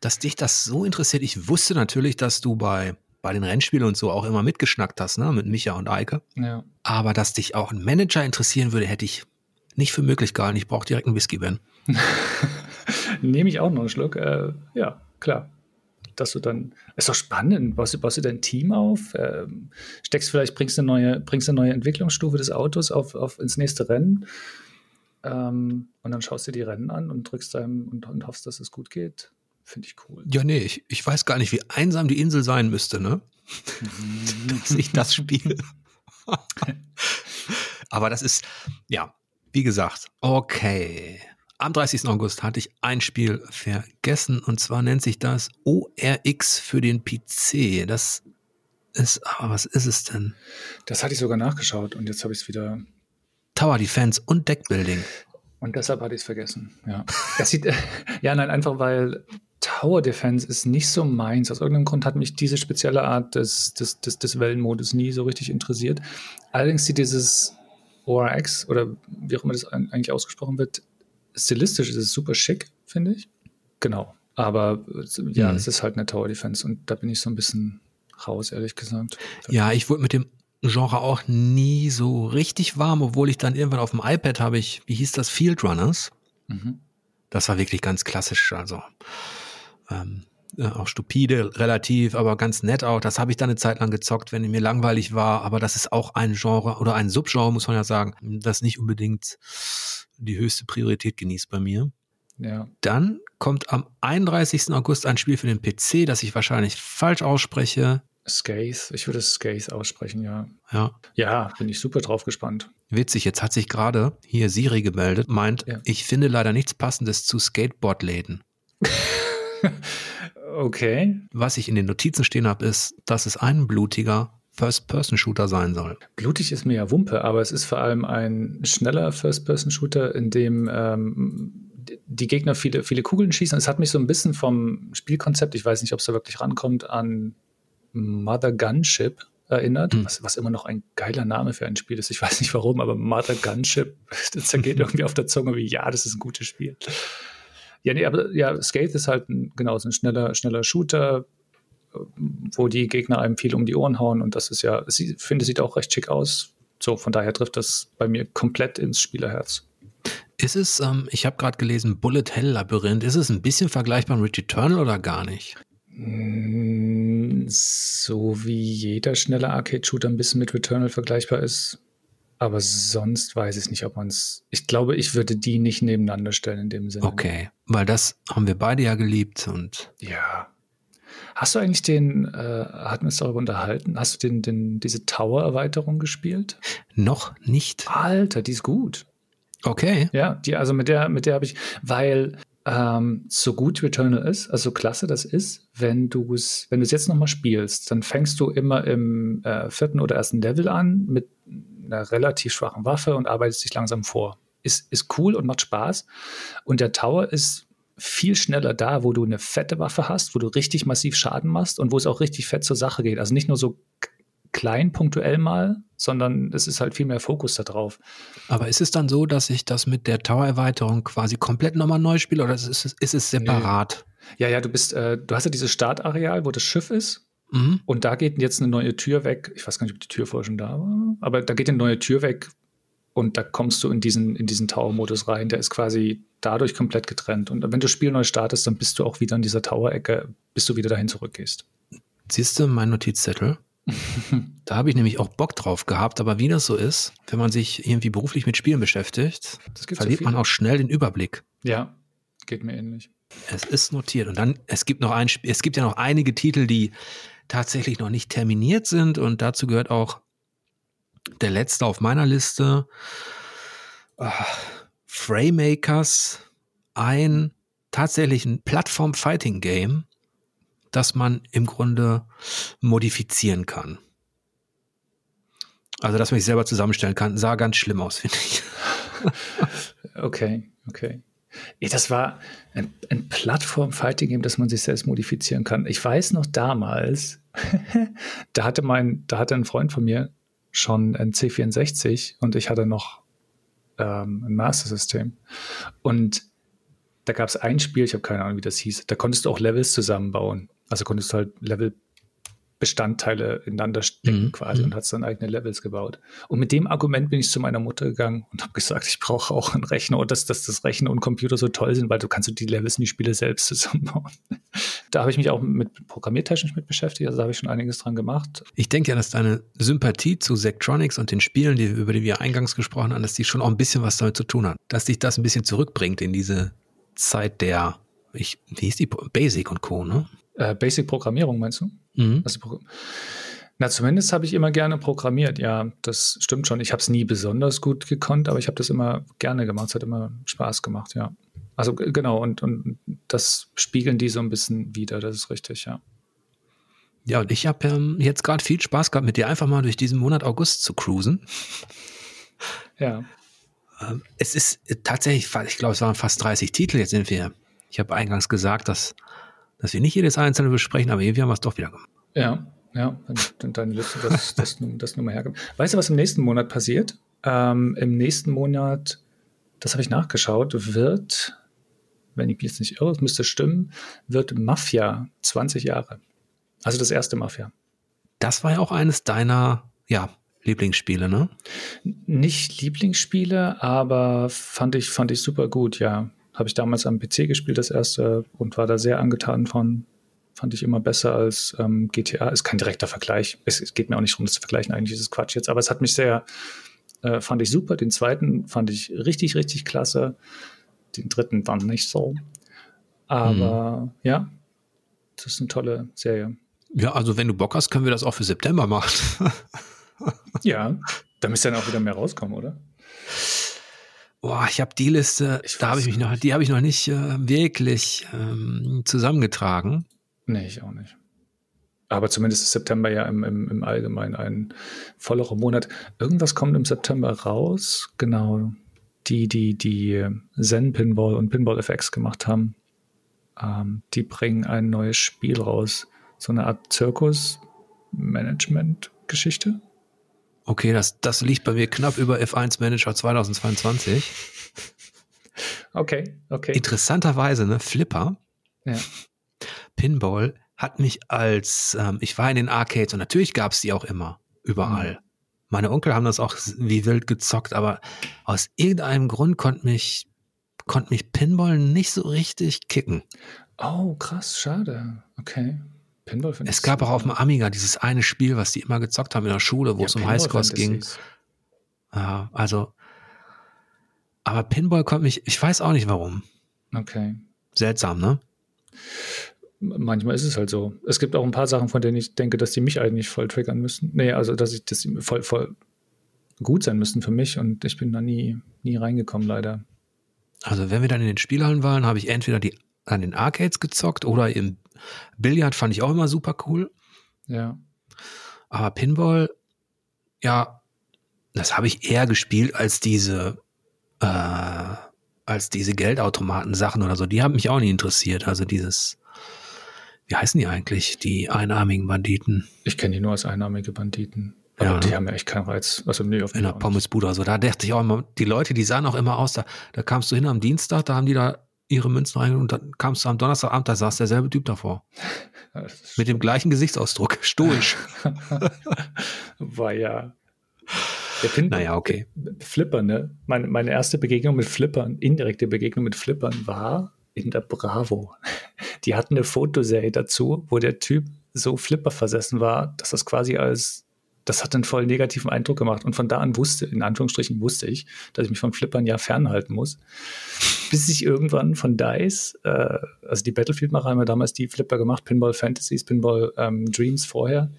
dass dich das so interessiert. Ich wusste natürlich, dass du bei bei den Rennspielen und so auch immer mitgeschnackt hast, ne, mit Micha und Eike. Ja. Aber dass dich auch ein Manager interessieren würde, hätte ich nicht für möglich gehalten. Ich brauche direkt einen Whisky, Ben. Nehme ich auch noch einen Schluck. Äh, ja, klar. Dass du dann, ist doch spannend, baust du, baust du dein Team auf, ähm, steckst vielleicht, bringst eine neue, bringst eine neue Entwicklungsstufe des Autos auf, auf ins nächste Rennen ähm, und dann schaust du die Rennen an und drückst einem und, und hoffst, dass es gut geht. Finde ich cool. Ja, nee, ich, ich weiß gar nicht, wie einsam die Insel sein müsste, ne? dass ich das spiele. Aber das ist, ja, wie gesagt, okay. Am 30. August hatte ich ein Spiel vergessen und zwar nennt sich das ORX für den PC. Das ist, aber was ist es denn? Das hatte ich sogar nachgeschaut und jetzt habe ich es wieder. Tower Defense und Deckbuilding. Und deshalb hatte ich es vergessen. Ja. Das sieht, ja, nein, einfach weil Tower Defense ist nicht so meins. Aus irgendeinem Grund hat mich diese spezielle Art des, des, des, des Wellenmodus nie so richtig interessiert. Allerdings sieht dieses ORX oder wie auch immer das eigentlich ausgesprochen wird, stilistisch ist es super schick, finde ich. Genau. Aber ja, mhm. es ist halt eine Tower Defense und da bin ich so ein bisschen raus, ehrlich gesagt. Ja, ich wurde mit dem Genre auch nie so richtig warm, obwohl ich dann irgendwann auf dem iPad habe ich, wie hieß das, Field Runners. Mhm. Das war wirklich ganz klassisch, also ähm, äh, auch stupide relativ, aber ganz nett auch. Das habe ich dann eine Zeit lang gezockt, wenn mir langweilig war. Aber das ist auch ein Genre oder ein Subgenre, muss man ja sagen, das nicht unbedingt die höchste Priorität genießt bei mir. Ja. Dann kommt am 31. August ein Spiel für den PC, das ich wahrscheinlich falsch ausspreche. Scathe, ich würde Scathe aussprechen, ja. Ja. Ja, bin ich super drauf gespannt. Witzig, jetzt hat sich gerade hier Siri gemeldet, meint, ja. ich finde leider nichts Passendes zu Skateboardläden. Okay. Was ich in den Notizen stehen habe, ist, dass es ein blutiger First-Person-Shooter sein soll. Blutig ist mir ja Wumpe, aber es ist vor allem ein schneller First-Person-Shooter, in dem ähm, die Gegner viele, viele Kugeln schießen. Es hat mich so ein bisschen vom Spielkonzept, ich weiß nicht, ob es da wirklich rankommt, an Mother Gunship erinnert, hm. was, was immer noch ein geiler Name für ein Spiel ist. Ich weiß nicht warum, aber Mother Gunship, das zergeht irgendwie auf der Zunge wie, ja, das ist ein gutes Spiel. Ja, nee, aber ja, Skate ist halt ein, genau so ein schneller, schneller Shooter, wo die Gegner einem viel um die Ohren hauen und das ist ja, ich finde, sieht auch recht schick aus. So, von daher trifft das bei mir komplett ins Spielerherz. Ist es, ähm, ich habe gerade gelesen, Bullet Hell Labyrinth, ist es ein bisschen vergleichbar mit Returnal oder gar nicht? Mm, so wie jeder schnelle Arcade-Shooter ein bisschen mit Returnal vergleichbar ist. Aber sonst weiß ich nicht, ob man es. Ich glaube, ich würde die nicht nebeneinander stellen in dem Sinne. Okay, weil das haben wir beide ja geliebt und. Ja. Hast du eigentlich den, äh, hatten wir uns darüber unterhalten, hast du den, den, diese Tower-Erweiterung gespielt? Noch nicht. Alter, die ist gut. Okay. Ja, die, also mit der, mit der habe ich, weil ähm, so gut Returnal ist, also so klasse das ist, wenn du es, wenn du es jetzt nochmal spielst, dann fängst du immer im äh, vierten oder ersten Level an mit einer relativ schwachen Waffe und arbeitest dich langsam vor. Ist, ist cool und macht Spaß. Und der Tower ist viel schneller da, wo du eine fette Waffe hast, wo du richtig massiv Schaden machst und wo es auch richtig fett zur Sache geht. Also nicht nur so klein punktuell mal, sondern es ist halt viel mehr Fokus da drauf. Aber ist es dann so, dass ich das mit der Tower-Erweiterung quasi komplett nochmal neu spiele oder ist es, ist es separat? Nee. Ja, ja, du bist, äh, du hast ja dieses Startareal, wo das Schiff ist. Mhm. Und da geht jetzt eine neue Tür weg. Ich weiß gar nicht, ob die Tür vorher schon da war, aber da geht eine neue Tür weg, und da kommst du in diesen, in diesen Tower-Modus rein. Der ist quasi dadurch komplett getrennt. Und wenn du das Spiel neu startest, dann bist du auch wieder in dieser Tower-Ecke, bis du wieder dahin zurückgehst. Siehst du mein Notizzettel? da habe ich nämlich auch Bock drauf gehabt, aber wie das so ist, wenn man sich irgendwie beruflich mit Spielen beschäftigt, verliert so man auch schnell den Überblick. Ja, geht mir ähnlich. Es ist notiert. Und dann, es gibt noch ein es gibt ja noch einige Titel, die tatsächlich noch nicht terminiert sind und dazu gehört auch der letzte auf meiner Liste, äh, Fraymakers, ein tatsächlich ein Plattform-Fighting-Game, das man im Grunde modifizieren kann. Also, dass man sich selber zusammenstellen kann, sah ganz schlimm aus, finde ich. okay, okay. Das war ein, ein Plattform-Fighting-Game, das man sich selbst modifizieren kann. Ich weiß noch damals, da hatte mein, da hatte ein Freund von mir schon ein C64 und ich hatte noch ähm, ein Master-System. Und da gab es ein Spiel, ich habe keine Ahnung, wie das hieß, da konntest du auch Levels zusammenbauen. Also konntest du halt Level Bestandteile ineinander stecken mhm. quasi mhm. und hat dann eigene Levels gebaut. Und mit dem Argument bin ich zu meiner Mutter gegangen und habe gesagt, ich brauche auch einen Rechner und dass, dass das Rechner und Computer so toll sind, weil du kannst die Levels in die Spiele selbst zusammenbauen. da habe ich mich auch mit programmiertechnisch mit beschäftigt, also da habe ich schon einiges dran gemacht. Ich denke ja, dass deine Sympathie zu Sektronics und den Spielen, die, über die wir eingangs gesprochen haben, dass die schon auch ein bisschen was damit zu tun hat. Dass dich das ein bisschen zurückbringt in diese Zeit der, ich, wie hieß die, Basic und Co., ne? Äh, Basic-Programmierung meinst du? Mhm. Also, na, zumindest habe ich immer gerne programmiert. Ja, das stimmt schon. Ich habe es nie besonders gut gekonnt, aber ich habe das immer gerne gemacht. Es hat immer Spaß gemacht, ja. Also genau, und, und das spiegeln die so ein bisschen wieder, das ist richtig, ja. Ja, und ich habe ähm, jetzt gerade viel Spaß gehabt, mit dir einfach mal durch diesen Monat August zu cruisen. Ja. Ähm, es ist tatsächlich, ich glaube, es waren fast 30 Titel. Jetzt sind wir, ich habe eingangs gesagt, dass dass wir nicht jedes einzelne besprechen, aber irgendwie haben wir es doch wieder gemacht. Ja, ja, dann deine Liste, das, das, das nur mal herkommt. Weißt du, was im nächsten Monat passiert? Ähm, Im nächsten Monat, das habe ich nachgeschaut, wird, wenn ich mich jetzt nicht irre, es müsste stimmen, wird Mafia 20 Jahre. Also das erste Mafia. Das war ja auch eines deiner, ja, Lieblingsspiele, ne? Nicht Lieblingsspiele, aber fand ich, fand ich super gut, ja. Habe ich damals am PC gespielt, das erste, und war da sehr angetan von. Fand ich immer besser als ähm, GTA. Ist kein direkter Vergleich. Es, es, geht mir auch nicht darum, das zu vergleichen, eigentlich ist es Quatsch jetzt. Aber es hat mich sehr, äh, fand ich super. Den zweiten fand ich richtig, richtig klasse. Den dritten dann nicht so. Aber mhm. ja, das ist eine tolle Serie. Ja, also wenn du Bock hast, können wir das auch für September machen. ja, da müsste dann auch wieder mehr rauskommen, oder? Boah, ich habe die Liste, ich da habe ich mich noch, die habe ich noch nicht äh, wirklich ähm, zusammengetragen. Nee, ich auch nicht. Aber zumindest ist September ja im, im, im Allgemeinen ein vollerer Monat. Irgendwas kommt im September raus, genau. Die, die, die Zen Pinball und Pinball FX gemacht haben, ähm, die bringen ein neues Spiel raus. So eine Art Zirkus-Management-Geschichte. Okay, das, das liegt bei mir knapp über F1 Manager 2022. Okay, okay. Interessanterweise, ne, Flipper, ja. Pinball hat mich als, ähm, ich war in den Arcades und natürlich gab es die auch immer, überall. Mhm. Meine Onkel haben das auch wie wild gezockt, aber aus irgendeinem Grund konnte mich, konnte mich Pinball nicht so richtig kicken. Oh, krass, schade. Okay. Pinball Es gab auch auf dem Amiga dieses eine Spiel, was die immer gezockt haben in der Schule, wo ja, es um Highscores ging. Ja, also, aber Pinball konnte mich, ich weiß auch nicht warum. Okay. Seltsam, ne? Manchmal ist es halt so. Es gibt auch ein paar Sachen, von denen ich denke, dass die mich eigentlich voll triggern müssen. Nee, also dass ich das voll, voll gut sein müssten für mich und ich bin da nie, nie reingekommen, leider. Also wenn wir dann in den Spielhallen waren, habe ich entweder die an den Arcades gezockt oder im Billard fand ich auch immer super cool. Ja. Aber Pinball, ja, das habe ich eher gespielt als diese, äh, als diese Geldautomaten-Sachen oder so. Die haben mich auch nie interessiert. Also dieses, wie heißen die eigentlich, die einarmigen Banditen? Ich kenne die nur als einarmige Banditen. Aber ja, die ne? haben ja echt keinen Reiz. Also nee, auf In der Pommesbude. Also da dachte ich auch immer, die Leute, die sahen auch immer aus, da, da kamst du hin am Dienstag, da haben die da ihre Münzen rein und dann kamst du am Donnerstagabend, da saß derselbe Typ davor. Mit dem gleichen Gesichtsausdruck, stoisch. War ja. Der Pin naja, okay. Flippern, ne? Meine, meine erste Begegnung mit Flippern, indirekte Begegnung mit Flippern war in der Bravo. Die hatten eine Fotoserie dazu, wo der Typ so Flipper versessen war, dass das quasi als das hat einen voll negativen Eindruck gemacht. Und von da an wusste, in Anführungsstrichen wusste ich, dass ich mich von Flippern ja fernhalten muss. Bis ich irgendwann von DICE, äh, also die Battlefield-Macher haben ja damals die Flipper gemacht, Pinball Fantasies, Pinball ähm, Dreams vorher.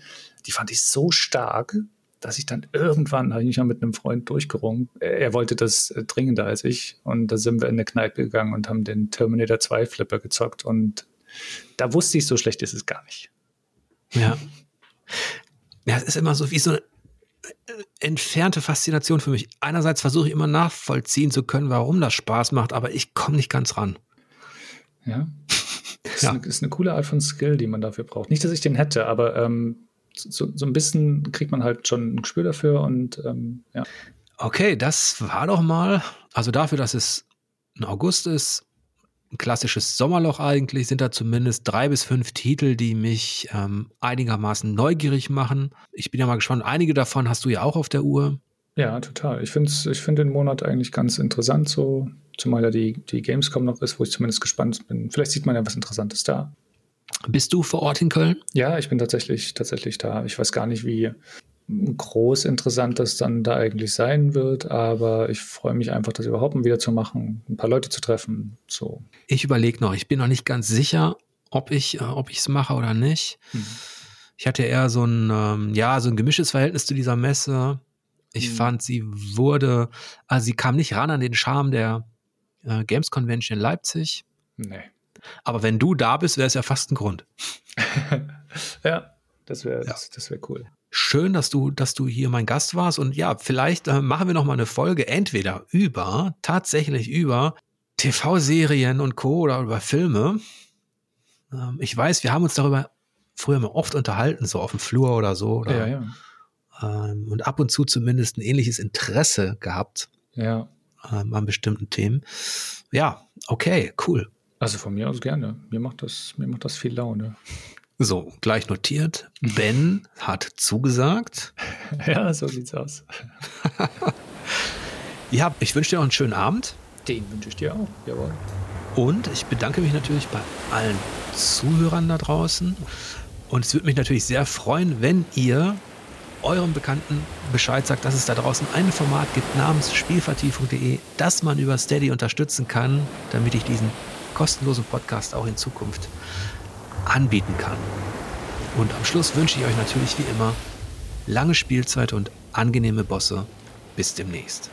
Die fand ich so stark, dass ich dann irgendwann, habe ich mich mal mit einem Freund durchgerungen. Er wollte das äh, dringender als ich. Und da sind wir in eine Kneipe gegangen und haben den Terminator 2 Flipper gezockt. Und da wusste ich, so schlecht ist es gar nicht. Ja. Ja, es ist immer so wie so eine äh, entfernte Faszination für mich. Einerseits versuche ich immer nachvollziehen zu können, warum das Spaß macht, aber ich komme nicht ganz ran. Ja. Das ja. Ist, eine, ist, eine, coole Art von Skill, die man dafür braucht. Nicht, dass ich den hätte, aber ähm, so, so, ein bisschen kriegt man halt schon ein Gespür dafür und ähm, ja. Okay, das war doch mal, also dafür, dass es ein August ist, ein klassisches Sommerloch eigentlich, sind da zumindest drei bis fünf Titel, die mich ähm, einigermaßen neugierig machen. Ich bin ja mal gespannt, einige davon hast du ja auch auf der Uhr. Ja, total. Ich finde ich find den Monat eigentlich ganz interessant, so, zumal ja die, die Gamescom noch ist, wo ich zumindest gespannt bin. Vielleicht sieht man ja was Interessantes da. Bist du vor Ort in Köln? Ja, ich bin tatsächlich, tatsächlich da. Ich weiß gar nicht, wie, groß interessant das dann da eigentlich sein wird, aber ich freue mich einfach, das überhaupt mal wieder zu machen, ein paar Leute zu treffen. So. Ich überlege noch, ich bin noch nicht ganz sicher, ob ich äh, es mache oder nicht. Mhm. Ich hatte eher so ein, ähm, ja, so ein gemischtes Verhältnis zu dieser Messe. Ich mhm. fand, sie wurde, also sie kam nicht ran an den Charme der äh, Games Convention in Leipzig. Nee. Aber wenn du da bist, wäre es ja fast ein Grund. ja, das wäre ja. das, das wär cool. Schön, dass du, dass du hier mein Gast warst. Und ja, vielleicht äh, machen wir noch mal eine Folge entweder über, tatsächlich über TV-Serien und Co. oder über Filme. Ähm, ich weiß, wir haben uns darüber früher mal oft unterhalten, so auf dem Flur oder so. Oder, ja, ja. Ähm, und ab und zu zumindest ein ähnliches Interesse gehabt. Ja. Ähm, an bestimmten Themen. Ja, okay, cool. Also von mir aus gerne. Mir macht das, mir macht das viel Laune. So, gleich notiert. Ben hat zugesagt. Ja, so sieht's aus. ja, ich wünsche dir noch einen schönen Abend. Den wünsche ich dir auch, jawohl. Und ich bedanke mich natürlich bei allen Zuhörern da draußen. Und es würde mich natürlich sehr freuen, wenn ihr eurem Bekannten Bescheid sagt, dass es da draußen ein Format gibt namens spielvertiefung.de, das man über Steady unterstützen kann, damit ich diesen kostenlosen Podcast auch in Zukunft anbieten kann. Und am Schluss wünsche ich euch natürlich wie immer lange Spielzeit und angenehme Bosse. Bis demnächst.